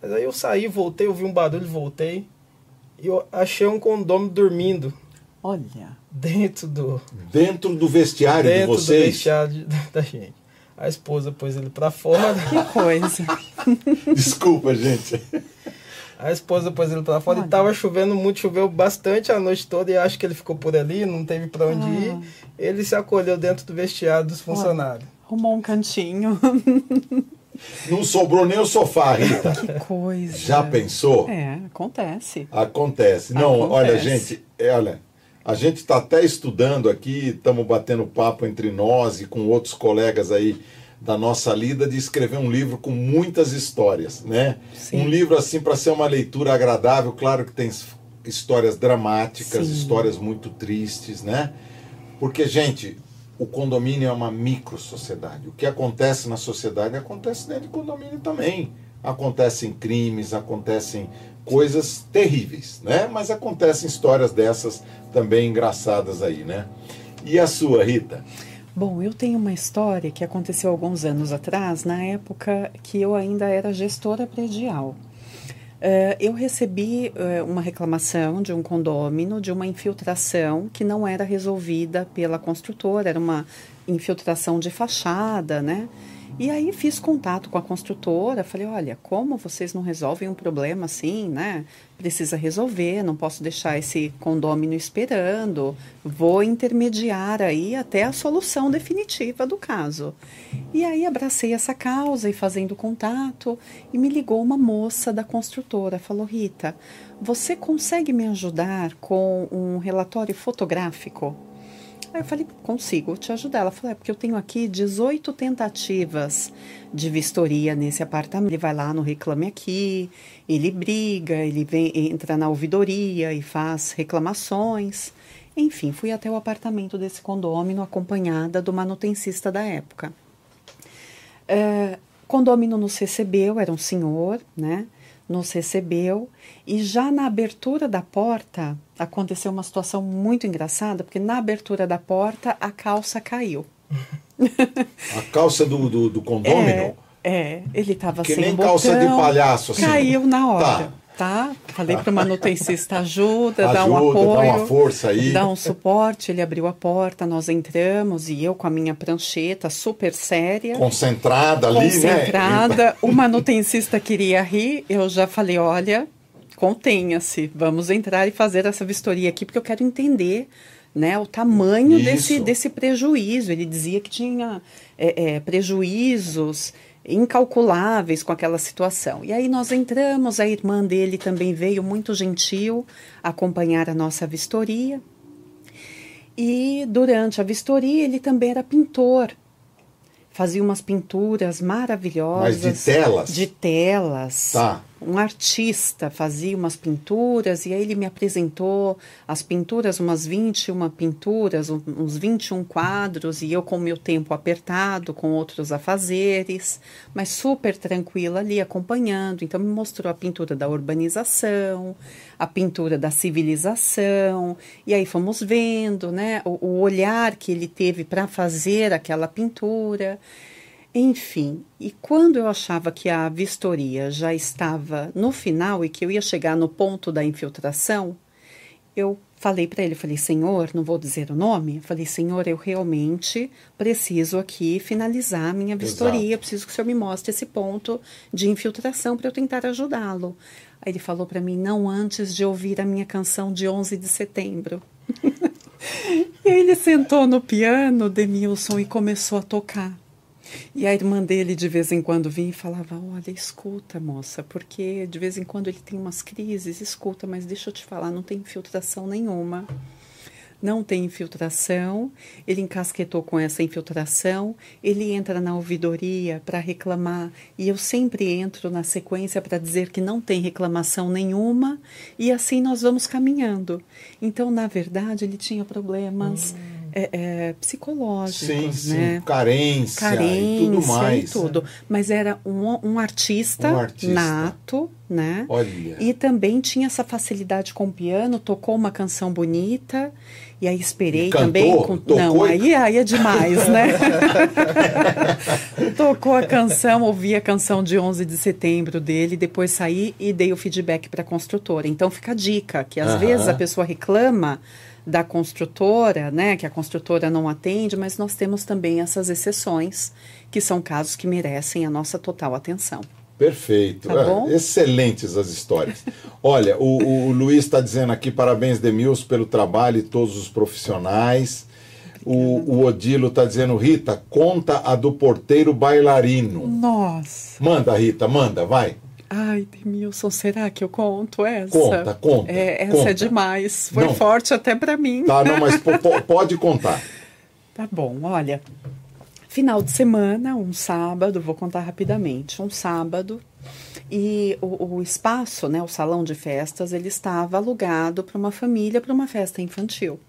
Mas aí eu saí, voltei, eu vi um barulho, voltei. E eu achei um condômino dormindo Olha, dentro do, Dentro do vestiário de dentro do vocês. vestiário de- da gente. A esposa pôs ele para fora. Que coisa. Desculpa, gente. A esposa pôs ele para fora Olha. e tava chovendo muito, choveu bastante a noite toda e acho que ele ficou por ali, não teve para onde ah. ir. Ele se acolheu dentro do vestiário dos funcionários. Olha, arrumou um cantinho. Não sobrou nem o sofá, Rita. Que coisa. Já pensou? É, acontece. Acontece. Não, acontece. olha, gente, é, olha, a gente está até estudando aqui, estamos batendo papo entre nós e com outros colegas aí da nossa lida de escrever um livro com muitas histórias, né? Sim. Um livro assim para ser uma leitura agradável, claro que tem histórias dramáticas, Sim. histórias muito tristes, né? Porque gente, o condomínio é uma micro sociedade. O que acontece na sociedade acontece dentro do condomínio também. Acontecem crimes, acontecem coisas terríveis, né? Mas acontecem histórias dessas também engraçadas aí, né? E a sua, Rita? Bom, eu tenho uma história que aconteceu alguns anos atrás, na época que eu ainda era gestora predial. Uh, eu recebi uh, uma reclamação de um condômino de uma infiltração que não era resolvida pela construtora, era uma infiltração de fachada, né? E aí fiz contato com a construtora, falei, olha, como vocês não resolvem um problema assim, né? Precisa resolver, não posso deixar esse condômino esperando, vou intermediar aí até a solução definitiva do caso. E aí abracei essa causa e fazendo contato, e me ligou uma moça da construtora, falou, Rita, você consegue me ajudar com um relatório fotográfico? Aí eu falei, consigo te ajudar. Ela falou, é porque eu tenho aqui 18 tentativas de vistoria nesse apartamento. Ele vai lá no Reclame Aqui, ele briga, ele vem, entra na ouvidoria e faz reclamações. Enfim, fui até o apartamento desse condômino acompanhada do manutencista da época. É, condômino nos recebeu, era um senhor, né? Nos recebeu e já na abertura da porta, aconteceu uma situação muito engraçada, porque na abertura da porta a calça caiu. A calça do, do, do condômino? É, é ele estava sem nem botão, calça de palhaço assim. Caiu na hora. Tá. Tá? Falei para o manutencista, ajuda, ajuda, dá um apoio, dá uma força aí. Dá um suporte, ele abriu a porta, nós entramos e eu com a minha prancheta super séria. Concentrada ali, concentrada, né? Concentrada, o manutencista queria rir, eu já falei, olha, contenha-se, vamos entrar e fazer essa vistoria aqui, porque eu quero entender né, o tamanho desse, desse prejuízo. Ele dizia que tinha é, é, prejuízos incalculáveis com aquela situação. E aí nós entramos, a irmã dele também veio muito gentil acompanhar a nossa vistoria. E durante a vistoria ele também era pintor fazia umas pinturas maravilhosas. Mas de telas? De telas. Tá um artista fazia umas pinturas e aí ele me apresentou as pinturas, umas 21 pinturas, uns 21 quadros e eu com meu tempo apertado, com outros afazeres, mas super tranquila ali acompanhando. Então me mostrou a pintura da urbanização, a pintura da civilização e aí fomos vendo, né, o, o olhar que ele teve para fazer aquela pintura. Enfim, e quando eu achava que a vistoria já estava no final e que eu ia chegar no ponto da infiltração, eu falei para ele, falei, senhor, não vou dizer o nome, falei, senhor, eu realmente preciso aqui finalizar a minha vistoria, Exato. preciso que o senhor me mostre esse ponto de infiltração para eu tentar ajudá-lo. Aí ele falou para mim, não antes de ouvir a minha canção de 11 de setembro. e aí ele sentou no piano, Demilson, e começou a tocar. E a irmã dele de vez em quando vinha e falava: Olha, escuta, moça, porque de vez em quando ele tem umas crises, escuta, mas deixa eu te falar, não tem infiltração nenhuma não tem infiltração, ele encasquetou com essa infiltração, ele entra na ouvidoria para reclamar e eu sempre entro na sequência para dizer que não tem reclamação nenhuma e assim nós vamos caminhando. Então, na verdade, ele tinha problemas. Hum. É, é, psicológicos, sim, né? Sim, carência, carência e tudo mais. E tudo. Mas era um, um, artista, um artista nato, né? Olha. E também tinha essa facilidade com o piano, tocou uma canção bonita. E aí esperei também. Com... Tocou Não, e- aí, aí é demais, né? Tocou a canção, ouvi a canção de 11 de setembro dele, depois saí e dei o feedback para a construtora. Então fica a dica, que às Aham. vezes a pessoa reclama da construtora, né, que a construtora não atende, mas nós temos também essas exceções, que são casos que merecem a nossa total atenção. Perfeito. Tá É, bom? excelentes as histórias. Olha, o, o- o Luiz está dizendo aqui parabéns, Demils, pelo trabalho e todos os profissionais. O, o Odilo está dizendo, Rita, conta a do porteiro bailarino. Nossa! Manda, Rita, manda, vai. Ai, Demilson, será que eu conto essa? Conta, conta, É, essa conta. é demais. Foi Não. forte até para mim. Tá, não, mas po- po- pode contar. Tá bom, olha. Final de semana, um sábado, vou contar rapidamente. Um sábado, e o, o espaço, né, o salão de festas, ele estava alugado para uma família, para uma festa infantil.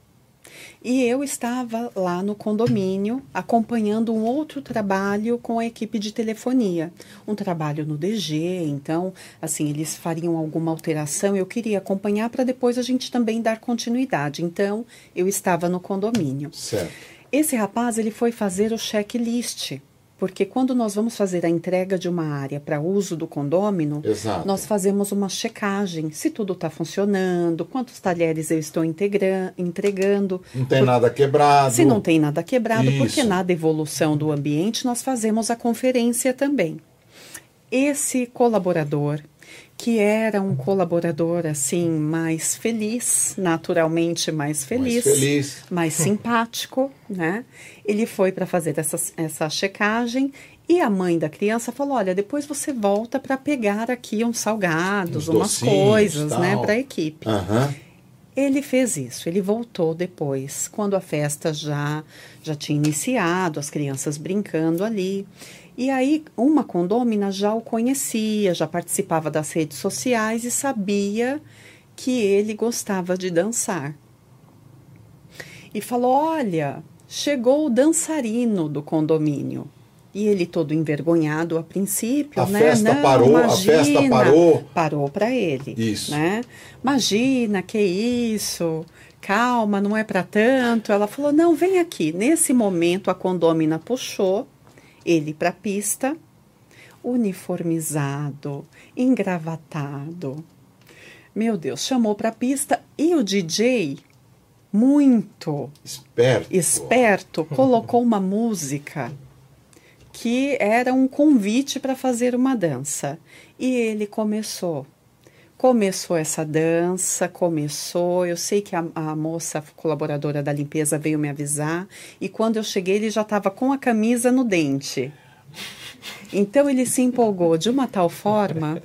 E eu estava lá no condomínio acompanhando um outro trabalho com a equipe de telefonia, um trabalho no DG, então, assim, eles fariam alguma alteração, eu queria acompanhar para depois a gente também dar continuidade. Então, eu estava no condomínio. Certo. Esse rapaz ele foi fazer o checklist, porque quando nós vamos fazer a entrega de uma área para uso do condômino, Exato. nós fazemos uma checagem se tudo está funcionando, quantos talheres eu estou entregando. Não tem nada quebrado. Se não tem nada quebrado, Isso. porque na devolução do ambiente nós fazemos a conferência também. Esse colaborador, que era um colaborador assim mais feliz, naturalmente mais feliz, feliz. mais simpático, né? Ele foi para fazer essa, essa checagem e a mãe da criança falou: olha, depois você volta para pegar aqui uns salgados, Uns umas coisas, né, tal. para a equipe. Aham. Ele fez isso, ele voltou depois, quando a festa já, já tinha iniciado, as crianças brincando ali. E aí, uma condômina já o conhecia, já participava das redes sociais e sabia que ele gostava de dançar. E falou: Olha, chegou o dançarino do condomínio. E ele todo envergonhado a princípio, A né? festa Não, parou, a imagina. festa parou. Parou para ele. Isso. Né? Imagina, que isso? Calma, não é para tanto. Ela falou: "Não, vem aqui". Nesse momento a condômina puxou ele para a pista, uniformizado, engravatado. Meu Deus, chamou para a pista e o DJ muito Esperto. esperto, colocou uma música que era um convite para fazer uma dança. E ele começou. Começou essa dança, começou. Eu sei que a, a moça colaboradora da limpeza veio me avisar. E quando eu cheguei, ele já estava com a camisa no dente. Então ele se empolgou de uma tal forma.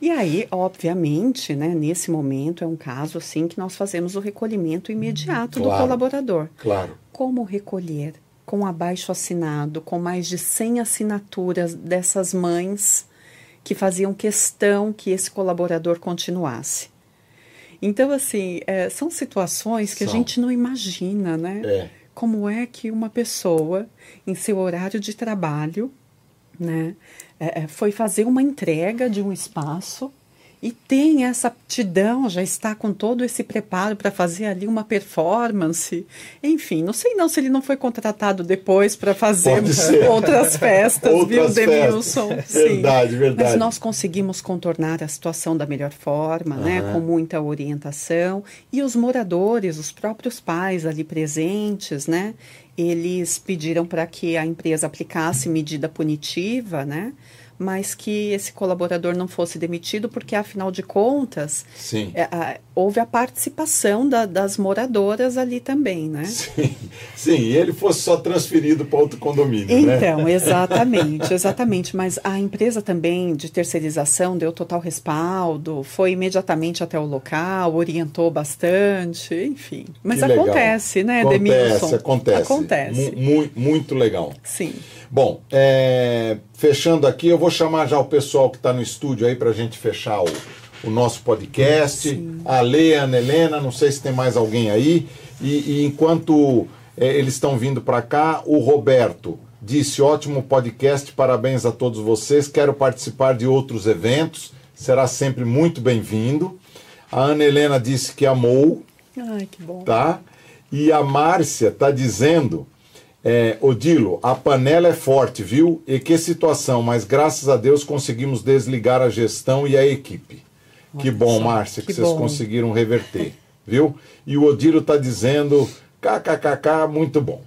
E aí, obviamente, né, nesse momento é um caso assim que nós fazemos o recolhimento imediato do Claro. colaborador. Claro. Como recolher? Com abaixo assinado, com mais de 100 assinaturas dessas mães que faziam questão que esse colaborador continuasse. Então, assim, é, são situações que a São. gente não imagina, né? É. Como é que uma pessoa, em seu horário de trabalho, né, é, é, foi fazer uma entrega de um espaço e tem essa aptidão, já está com todo esse preparo para fazer ali uma performance. Enfim, não sei não se ele não foi contratado depois para fazer outras festas, Outras viu, Demilson? Verdade, verdade. Mas nós conseguimos contornar a situação da melhor forma, né, Aham. com muita orientação. E os moradores, os próprios pais ali presentes, né, eles pediram para que a empresa aplicasse medida punitiva, né, mas que esse colaborador não fosse demitido, porque afinal de contas Sim. é, a- houve a participação da- das moradoras ali também, né? Sim, sim, e ele fosse só transferido para outro condomínio, né? Então, exatamente, exatamente. Mas a empresa também de terceirização deu total respaldo, foi imediatamente até o local, orientou bastante, enfim. Mas acontece, né, acontece, Demilson? Acontece, Acontece. Mu- mu- muito legal. Sim. Bom, é, fechando aqui, eu vou chamar já o pessoal que está no estúdio aí para a gente fechar o, o nosso podcast. A Lê, a Ana Helena, não sei se tem mais alguém aí. E, e enquanto é, eles estão vindo para cá, o Roberto disse: ótimo podcast, parabéns a todos vocês. Quero participar de outros eventos. será sempre muito bem-vindo. A Ana Helena disse que amou, Ai, que bom. tá? E a Márcia tá dizendo, é, Odilo, a panela é forte, viu? E que situação, mas graças a Deus conseguimos desligar a gestão e a equipe. que bom, Márcia, que, que vocês bom. conseguiram reverter, viu? E o Odilo tá dizendo, kkkk, muito bom.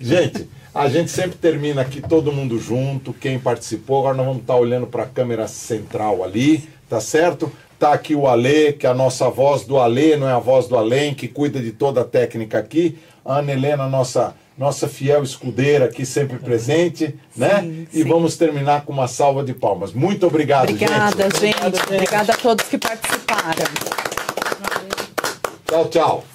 Gente, a gente sempre termina aqui todo mundo junto, quem participou. Agora nós vamos estar olhando para a câmera central ali, tá certo? Tá aqui o Alê, que é a nossa voz do Alê, não é a voz do Além, que cuida de toda a técnica aqui. A Ana Helena, nossa, nossa fiel escudeira aqui, sempre presente, né? Sim, E sim. vamos terminar com uma salva de palmas. Muito obrigado, Obrigada, gente. gente. Obrigada a todos que participaram. Tchau, tchau.